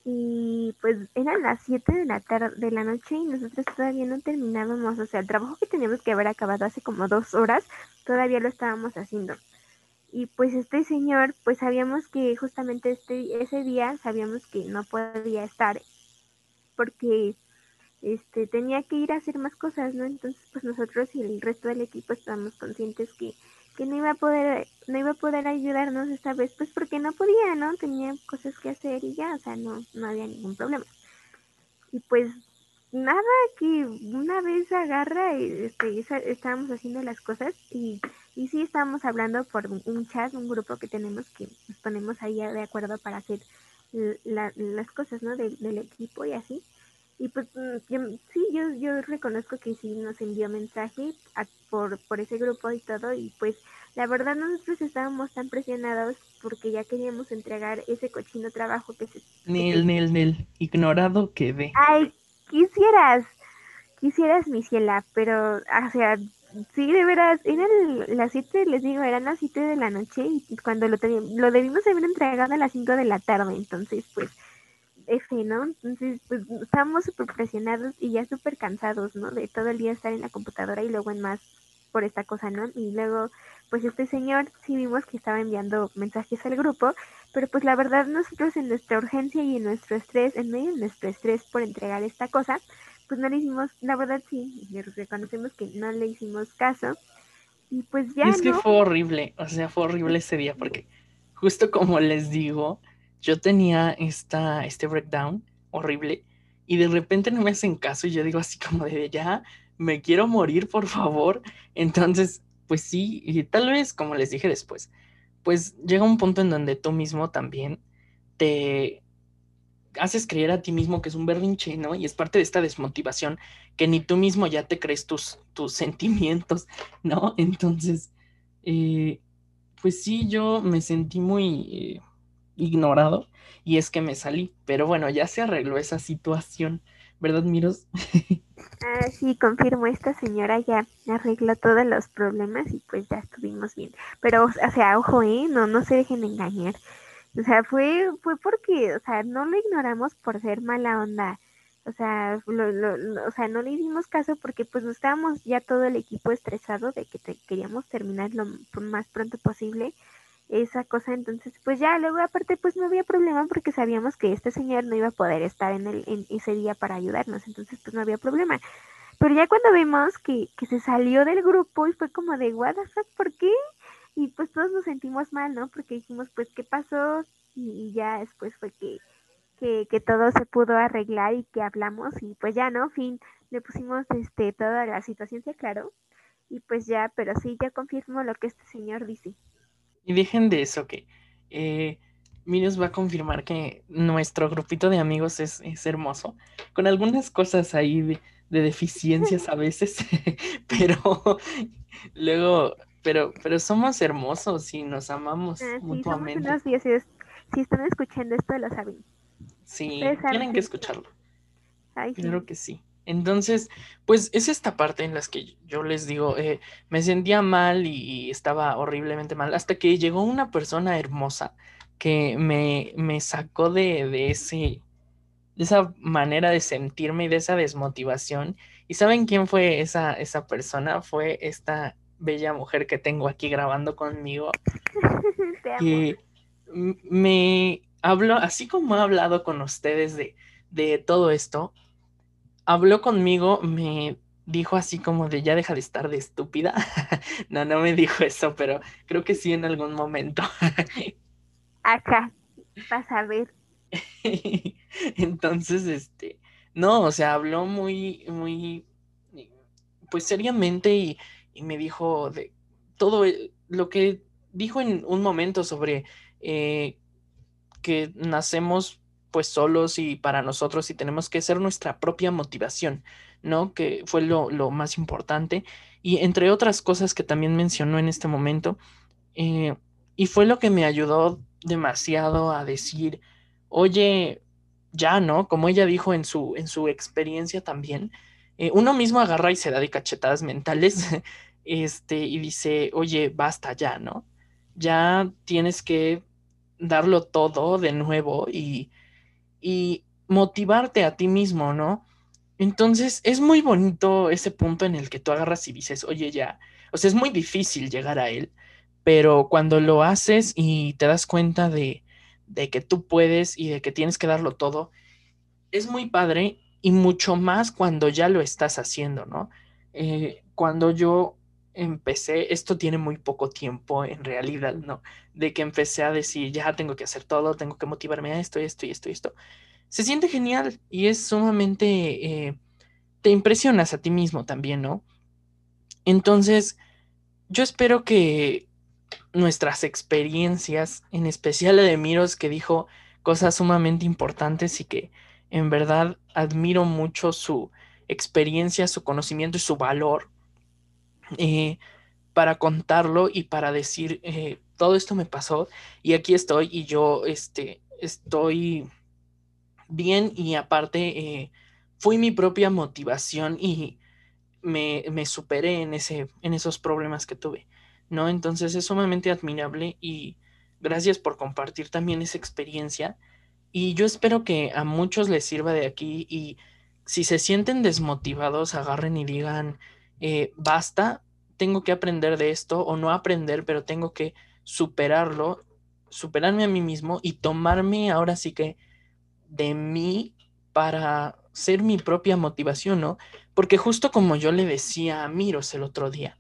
Y pues eran las 7 de la tarde de la noche y nosotros todavía no terminábamos, o sea, el trabajo que teníamos que haber acabado hace como dos horas, todavía lo estábamos haciendo. Y pues este señor, pues sabíamos que justamente este, ese día sabíamos que no podía estar porque este tenía que ir a hacer más cosas, ¿no? Entonces, pues nosotros y el resto del equipo estábamos conscientes que, que no iba a poder, no iba a poder ayudarnos esta vez, pues porque no podía, ¿no? Tenía cosas que hacer y ya, o sea, no, no había ningún problema. Y pues nada, que una vez agarra, este, estábamos haciendo las cosas y, y sí estábamos hablando por un chat, un grupo que tenemos que nos ponemos ahí de acuerdo para hacer las cosas, ¿no? del equipo y así. Y pues mm, sí, yo, yo reconozco que sí nos envió mensaje por, por ese grupo y todo, y pues la verdad nosotros estábamos tan presionados porque ya queríamos entregar ese cochino trabajo que se... Nel, Nel, Nel, ignorado quedé. Ay, quisieras, quisieras, mi ciela, pero, o sea, sí, de veras, eran las siete, les digo, eran las siete de la noche y cuando lo, lo debimos haber entregado a las cinco de la tarde, entonces, pues F, ¿no? Entonces, pues estábamos súper presionados y ya súper cansados, ¿no? De todo el día estar en la computadora y luego en más por esta cosa, ¿no? Y luego, pues este señor sí vimos que estaba enviando mensajes al grupo, pero pues la verdad nosotros en nuestra urgencia y en nuestro estrés, en medio de nuestro estrés por entregar esta cosa, pues no le hicimos, la verdad sí, reconocemos que no le hicimos caso. Y pues ya... es que fue horrible, o sea, fue horrible ese día porque justo como les digo, yo tenía esta, este breakdown horrible y de repente no me hacen caso y yo digo así como de ya, me quiero morir, por favor. Entonces, pues sí, y tal vez, como les dije después, pues llega un punto en donde tú mismo también te haces creer a ti mismo que es un berrinche, ¿no? Y es parte de esta desmotivación que ni tú mismo ya te crees tus, tus sentimientos, ¿no? Entonces, eh, pues sí, yo me sentí muy... Eh, ignorado y es que me salí. Pero bueno, ya se arregló esa situación, ¿verdad, Miros? ah, sí, confirmo, esta señora ya arregló todos los problemas y pues ya estuvimos bien. Pero, o sea, ojo, ¿eh? No, no se dejen engañar. O sea, fue, fue porque, o sea, no lo ignoramos por ser mala onda. O sea, o sea, no le dimos caso porque pues no estábamos ya todo el equipo estresado de que queríamos terminar lo más pronto posible esa cosa, entonces pues ya luego aparte pues no había problema porque sabíamos que este señor no iba a poder estar en, el, en ese día para ayudarnos, entonces pues no había problema. Pero ya cuando vimos que, que se salió del grupo y fue como de, what the fuck, ¿por qué? Y pues todos nos sentimos mal, ¿no? Porque dijimos, pues, ¿qué pasó? Y, ya después fue que, que, que todo se pudo arreglar y que hablamos y pues ya, ¿no? Fin, le pusimos este toda la situación, se aclaró. Y pues ya, pero sí, ya confirmo lo que este señor dice. Y dejen de eso que eh, va a confirmar que nuestro grupito de amigos es, hermoso, con algunas cosas ahí de, deficiencias a veces, pero luego, pero, pero somos hermosos y nos amamos ah, mutuamente. si están escuchando esto, lo saben. Sí, tienen que escucharlo. Claro que sí. Entonces, pues es esta parte en las que yo les digo, eh, me sentía mal y estaba horriblemente mal, hasta que llegó una persona hermosa que me, me sacó de, de, ese, de esa manera de sentirme y de esa desmotivación. ¿Y saben quién fue esa, esa persona? Fue esta bella mujer que tengo aquí grabando conmigo. que me habló, así como he hablado con ustedes de, de todo esto, habló conmigo, me dijo así como de ya deja de estar de estúpida. no, no me dijo eso, pero creo que sí en algún momento. Acá, vas a ver. Entonces, este, no, o sea, habló muy, muy, pues seriamente y, me dijo de todo e, lo que dijo en un momento sobre eh, que nacemos pues solos y para nosotros y tenemos que ser nuestra propia motivación, ¿no? Que fue lo, más importante. Y entre otras cosas que también mencionó en este momento, eh, y fue lo que me ayudó demasiado a decir, oye, ya, ¿no? Como ella dijo en su, en su experiencia también, eh, uno mismo agarra y se da de cachetadas mentales, este, y dice, oye, basta ya, ¿no? Ya tienes que darlo todo de nuevo y y motivarte a ti mismo, ¿no? Entonces es muy bonito ese punto en el que tú agarras y dices, oye, ya, o sea, es muy difícil llegar a él, pero cuando lo haces y te das cuenta de, de que tú puedes y de que tienes que darlo todo, es muy padre y mucho más cuando ya lo estás haciendo, ¿no? Eh, cuando yo empecé, esto tiene muy poco tiempo en realidad, ¿no? De que empecé a decir, ya tengo que hacer todo, tengo que motivarme a esto, esto y esto y esto. Se siente genial y es sumamente, eh, te impresionas a ti mismo también, ¿no? Entonces, yo espero que nuestras experiencias, en especial la de Miros, que dijo cosas sumamente importantes y que en verdad admiro mucho su experiencia, su conocimiento y su valor eh, para contarlo y para decir, eh, todo esto me pasó y aquí estoy y yo este, estoy bien y aparte eh, fui mi propia motivación y me, me, superé en, ese, en esos problemas que tuve, ¿no? Entonces es sumamente admirable y gracias por compartir también esa experiencia y yo espero que a muchos les sirva de aquí y si se sienten desmotivados, agarren y digan, eh, basta, tengo que aprender de esto o no aprender, pero tengo que superarlo, superarme a mí mismo y tomarme ahora sí que de mí para ser mi propia motivación, ¿no? Porque justo como yo le decía a Miros el otro día,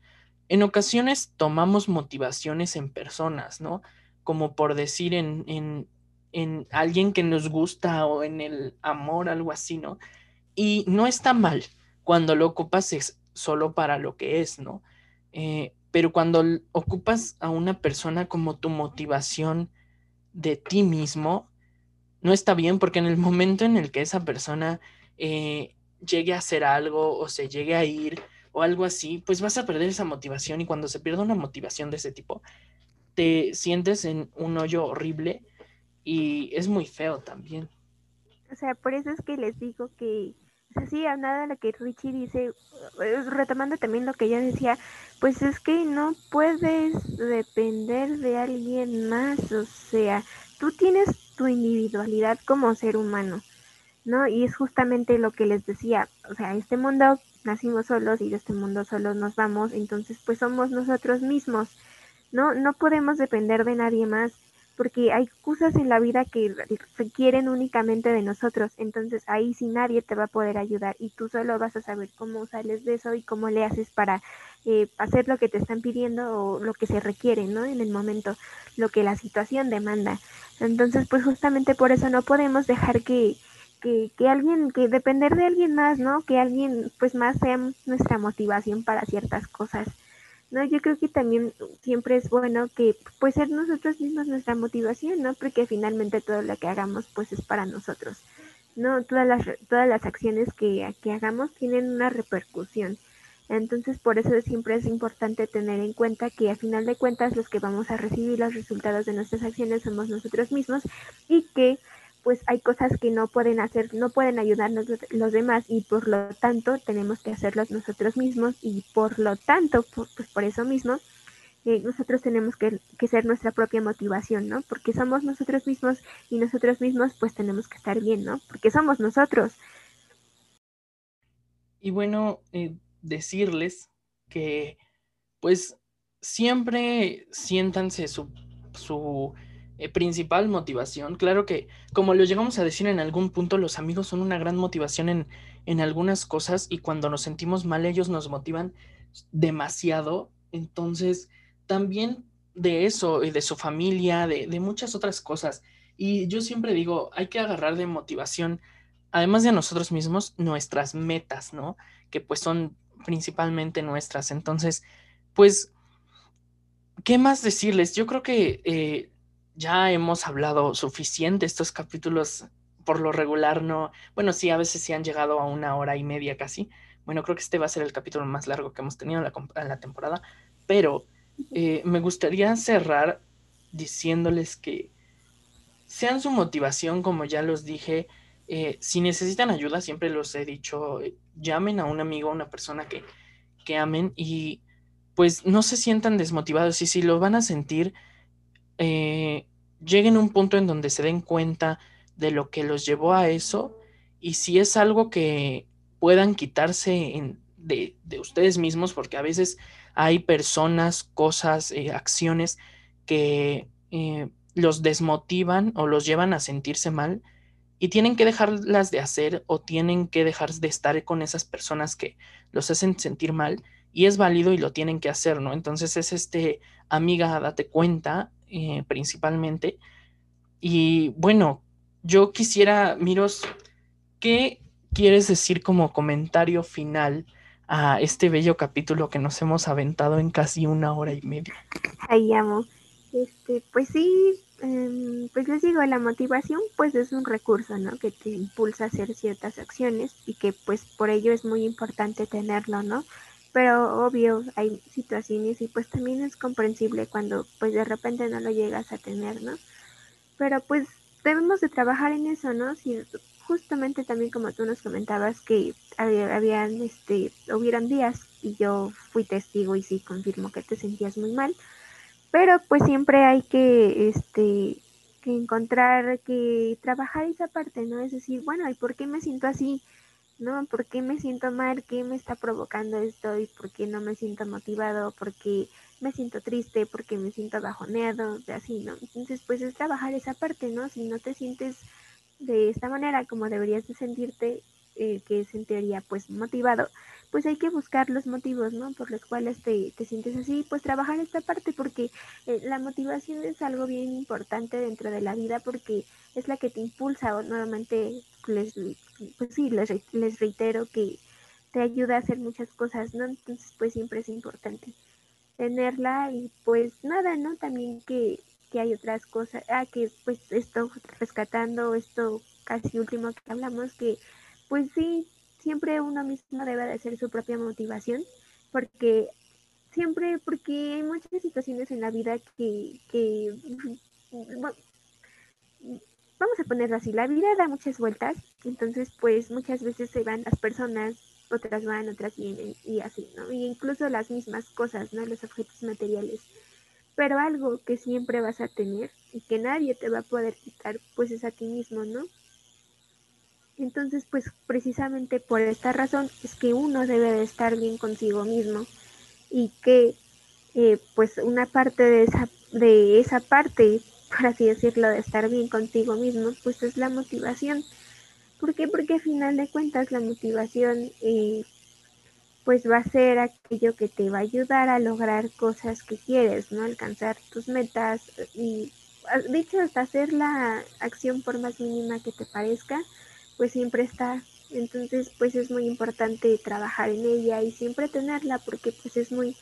en ocasiones tomamos motivaciones en personas, ¿no? Como por decir en, en, en alguien que nos gusta o en el amor, algo así, ¿no? Y no está mal cuando lo ocupas solo para lo que es, ¿no? Eh, pero cuando ocupas a una persona como tu motivación de ti mismo, no está bien porque en el momento en el que esa persona eh, llegue a hacer algo o se llegue a ir o algo así, pues vas a perder esa motivación y cuando se pierde una motivación de ese tipo, te sientes en un hoyo horrible y es muy feo también. O sea, por eso es que les digo que sí, nada lo que Richie dice, eh, retomando también lo que ella decía, pues es que no puedes depender de alguien más, o sea, tú tienes tu individualidad como ser humano, ¿no? Y es justamente lo que les decía, o sea, este mundo nacimos solos y de este mundo solos nos vamos, entonces pues somos nosotros mismos, ¿no? No podemos depender de nadie más porque hay cosas en la vida que requieren únicamente de nosotros, entonces ahí sí nadie te va a poder ayudar y tú solo vas a saber cómo sales de eso y cómo le haces para eh, hacer lo que te están pidiendo o lo que se requiere, ¿no? En el momento, lo que la situación demanda. Entonces, pues justamente por eso no podemos dejar que, que, que alguien, que depender de alguien más, ¿no? Que alguien pues más sea nuestra motivación para ciertas cosas. No, yo creo que también siempre es bueno que pues ser nosotros mismos nuestra motivación, ¿no? Porque finalmente todo lo que hagamos pues es para nosotros. No, todas las todas las acciones que, que hagamos tienen una repercusión. Entonces, por eso siempre es importante tener en cuenta que a final de cuentas los que vamos a recibir los resultados de nuestras acciones somos nosotros mismos y que pues hay cosas que no pueden hacer, no pueden ayudarnos los demás y por lo tanto tenemos que hacerlos nosotros mismos y por lo tanto, pues por eso mismo, eh, nosotros tenemos que, que, ser nuestra propia motivación, ¿no? Porque somos nosotros mismos y nosotros mismos pues tenemos que estar bien, ¿no? Porque somos nosotros. Y bueno, eh, decirles que pues siempre siéntanse su, su eh, principal motivación. Claro que, como lo llegamos a decir en algún punto, los amigos son una gran motivación en, en algunas cosas y cuando nos sentimos mal ellos nos motivan demasiado. Entonces, también de eso, de su familia, de, de muchas otras cosas. Y yo siempre digo, hay que agarrar de motivación, además de nosotros mismos, nuestras metas, ¿no? Que pues son principalmente nuestras. Entonces, pues, ¿qué más decirles? Yo creo que eh, ya hemos hablado suficiente estos capítulos por lo regular no, bueno, sí, a veces sí han llegado a una hora y media casi. Bueno, creo que este va a ser el capítulo más largo que hemos tenido en la, temporada, pero eh, me gustaría cerrar diciéndoles que sean su motivación, como ya los dije, eh, si necesitan ayuda, siempre los he dicho, eh, llamen a un amigo, a una persona que, que amen y pues no se sientan desmotivados y si lo van a sentir, eh, lleguen a un punto en donde se den cuenta de lo que los llevó a eso y si es algo que puedan quitarse de, ustedes mismos, porque a veces hay personas, cosas, eh, acciones que eh, los desmotivan o los llevan a sentirse mal y tienen que dejarlas de hacer o tienen que dejar de estar con esas personas que los hacen sentir mal y es válido y lo tienen que hacer, ¿no? Entonces es este, amiga, date cuenta eh, principalmente. Y bueno, yo quisiera, Miros, ¿qué quieres decir como comentario final a este bello capítulo que nos hemos aventado en casi una hora y media? Ahí amo. Este, pues sí, em, pues les digo, la motivación pues es un recurso, ¿no? Que te impulsa a hacer ciertas acciones y que pues por ello es muy importante tenerlo, ¿no? Pero obvio, hay situaciones y pues también es comprensible cuando pues de repente no lo llegas a tener, ¿no? Pero pues debemos de trabajar en eso, ¿no? Si justamente también como tú nos comentabas que había, habían, este, hubieron días y yo fui testigo y sí confirmo que te sentías muy mal, pero pues siempre hay que, este, que encontrar, que trabajar esa parte, ¿no? Es decir, bueno, ¿y por qué me siento así? ¿No? ¿Por qué me siento mal? ¿Qué me está provocando esto? ¿Y por qué no me siento motivado? ¿Por qué me siento triste? ¿Por qué me siento bajoneado? Así, ¿no? Entonces, pues es trabajar esa parte, ¿no? Si no te sientes de esta manera como deberías de sentirte, eh, que es en teoría pues motivado, pues hay que buscar los motivos, ¿no? Por los cuales te, te sientes así, pues trabajar esta parte porque eh, la motivación es algo bien importante dentro de la vida porque es la que te impulsa o nuevamente les, pues sí, les, les reitero que te ayuda a hacer muchas cosas, ¿no? Entonces pues siempre es importante tenerla y pues nada, ¿no? También que, que hay otras cosas, ah, que pues esto rescatando esto casi último que hablamos, que pues sí, siempre uno mismo debe de hacer su propia motivación, porque siempre, porque hay muchas situaciones en la vida que, que vamos a ponerlo así, la vida da muchas vueltas, entonces pues muchas veces se van las personas, otras van, otras vienen y así, ¿no? Y incluso las mismas cosas, ¿no? Los objetos materiales. Pero algo que siempre vas a tener y que nadie te va a poder quitar, pues es a ti mismo, ¿no? Entonces, pues precisamente por esta razón es que uno debe de estar bien consigo mismo y que eh, pues una parte de esa, de esa parte, por así decirlo, de estar bien contigo mismo, pues es la motivación. ¿Por qué? Porque al final de cuentas la motivación eh, pues va a ser aquello que te va a ayudar a lograr cosas que quieres, ¿no? Alcanzar tus metas y dicho hasta hacer la acción por más mínima que te parezca, pues siempre está. Entonces, pues es muy importante trabajar en ella y siempre tenerla porque pues es muy,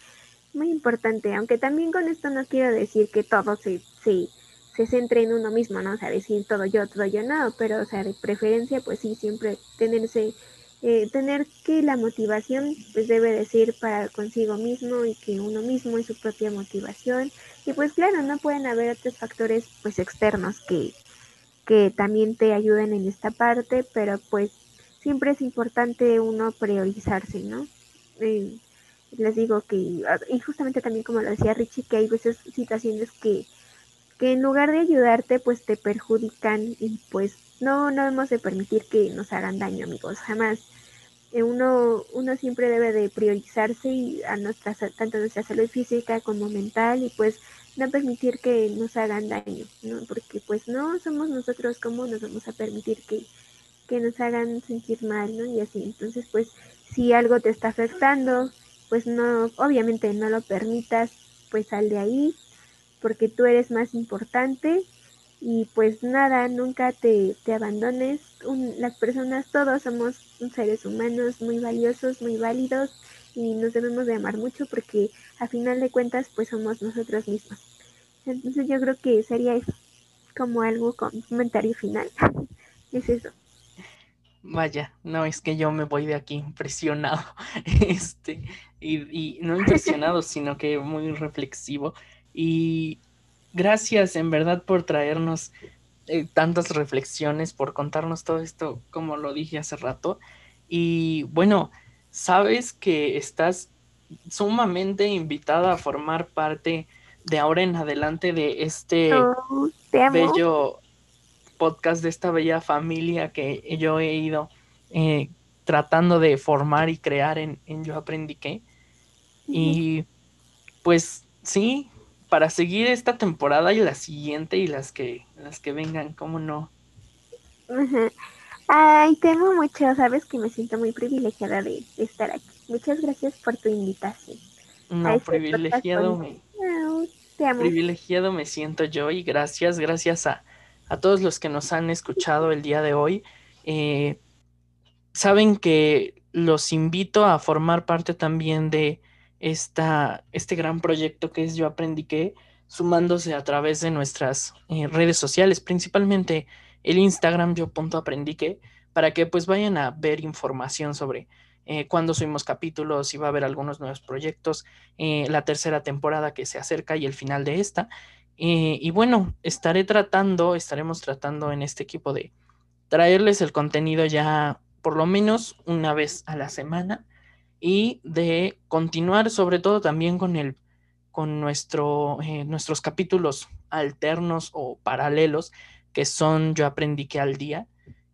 muy importante. Aunque también con esto no quiero decir que todo se, se, se centre en uno mismo, ¿no? O sea, decir todo yo, todo yo no, pero o sea, de preferencia, pues sí, siempre tenerse, eh, tener que la motivación pues debe de ser para consigo mismo y que uno mismo es su propia motivación. Y pues claro, no pueden haber otros factores pues externos que, que también te ayuden en esta parte, pero pues siempre es importante uno priorizarse, ¿no? Les digo que, y justamente también como lo decía Richie, que hay veces situaciones que, que en lugar de ayudarte, pues te perjudican y pues no, no debemos de permitir que nos hagan daño, amigos, jamás. Eh, uno, uno siempre debe de priorizarse y a nuestra, tanto nuestra salud física como mental y pues no permitir que nos hagan daño, ¿no? Porque pues no somos nosotros como nos vamos a permitir que, que nos hagan sentir mal, ¿no? Y así, entonces pues si algo te está afectando, pues no, obviamente no lo permitas, pues sal de ahí, porque tú eres más importante y pues nada, nunca te, te abandones. las personas, todos somos seres humanos muy valiosos, muy válidos y nos debemos de amar mucho porque a final de cuentas pues somos nosotros mismos. Entonces yo creo que sería eso, como algo con comentario final. es eso. Vaya, no, es que yo me voy de aquí impresionado, este, y, y no impresionado, sino que muy reflexivo. Y gracias en verdad por traernos eh, tantas reflexiones, por contarnos todo esto, como lo dije hace rato. Y bueno, sabes que estás sumamente invitada a formar parte de ahora en adelante de este oh, bello podcast, de esta bella familia que yo he ido eh, tratando de formar y crear en, Yo Aprendí que. Y pues sí, para seguir esta temporada y la siguiente y las que, las que vengan, ¿cómo no? Ay, te amo mucho, sabes que me siento muy privilegiada de, estar aquí. Muchas gracias por tu invitación. No, privilegiado me, privilegiado me siento yo y gracias, gracias a, a, todos los que nos han escuchado el día de hoy. Eh, saben que los invito a formar parte también de esta, este gran proyecto que es Yo Aprendí que, sumándose a través de nuestras eh, redes sociales, principalmente el Instagram yo punto aprendí que, para que pues vayan a ver información sobre eh, cuándo subimos capítulos, si va a haber algunos nuevos proyectos, eh, la tercera temporada que se acerca y el final de esta. y bueno, estaré tratando, estaremos tratando en este equipo de traerles el contenido ya por lo menos una vez a la semana y de continuar sobre todo también con el con nuestro, eh, nuestros capítulos alternos o paralelos que son Yo aprendí que al día,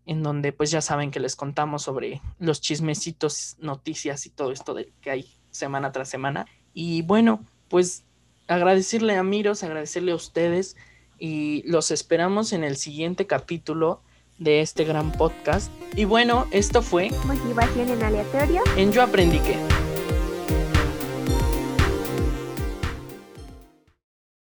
en donde pues ya saben que les contamos sobre los chismecitos, noticias y todo esto de que hay semana tras semana. Y bueno, pues agradecerle a Miros, agradecerle a ustedes y los esperamos en el siguiente capítulo de este gran podcast. Y bueno, esto fue Motivación en aleatorio. En Yo Aprendí que.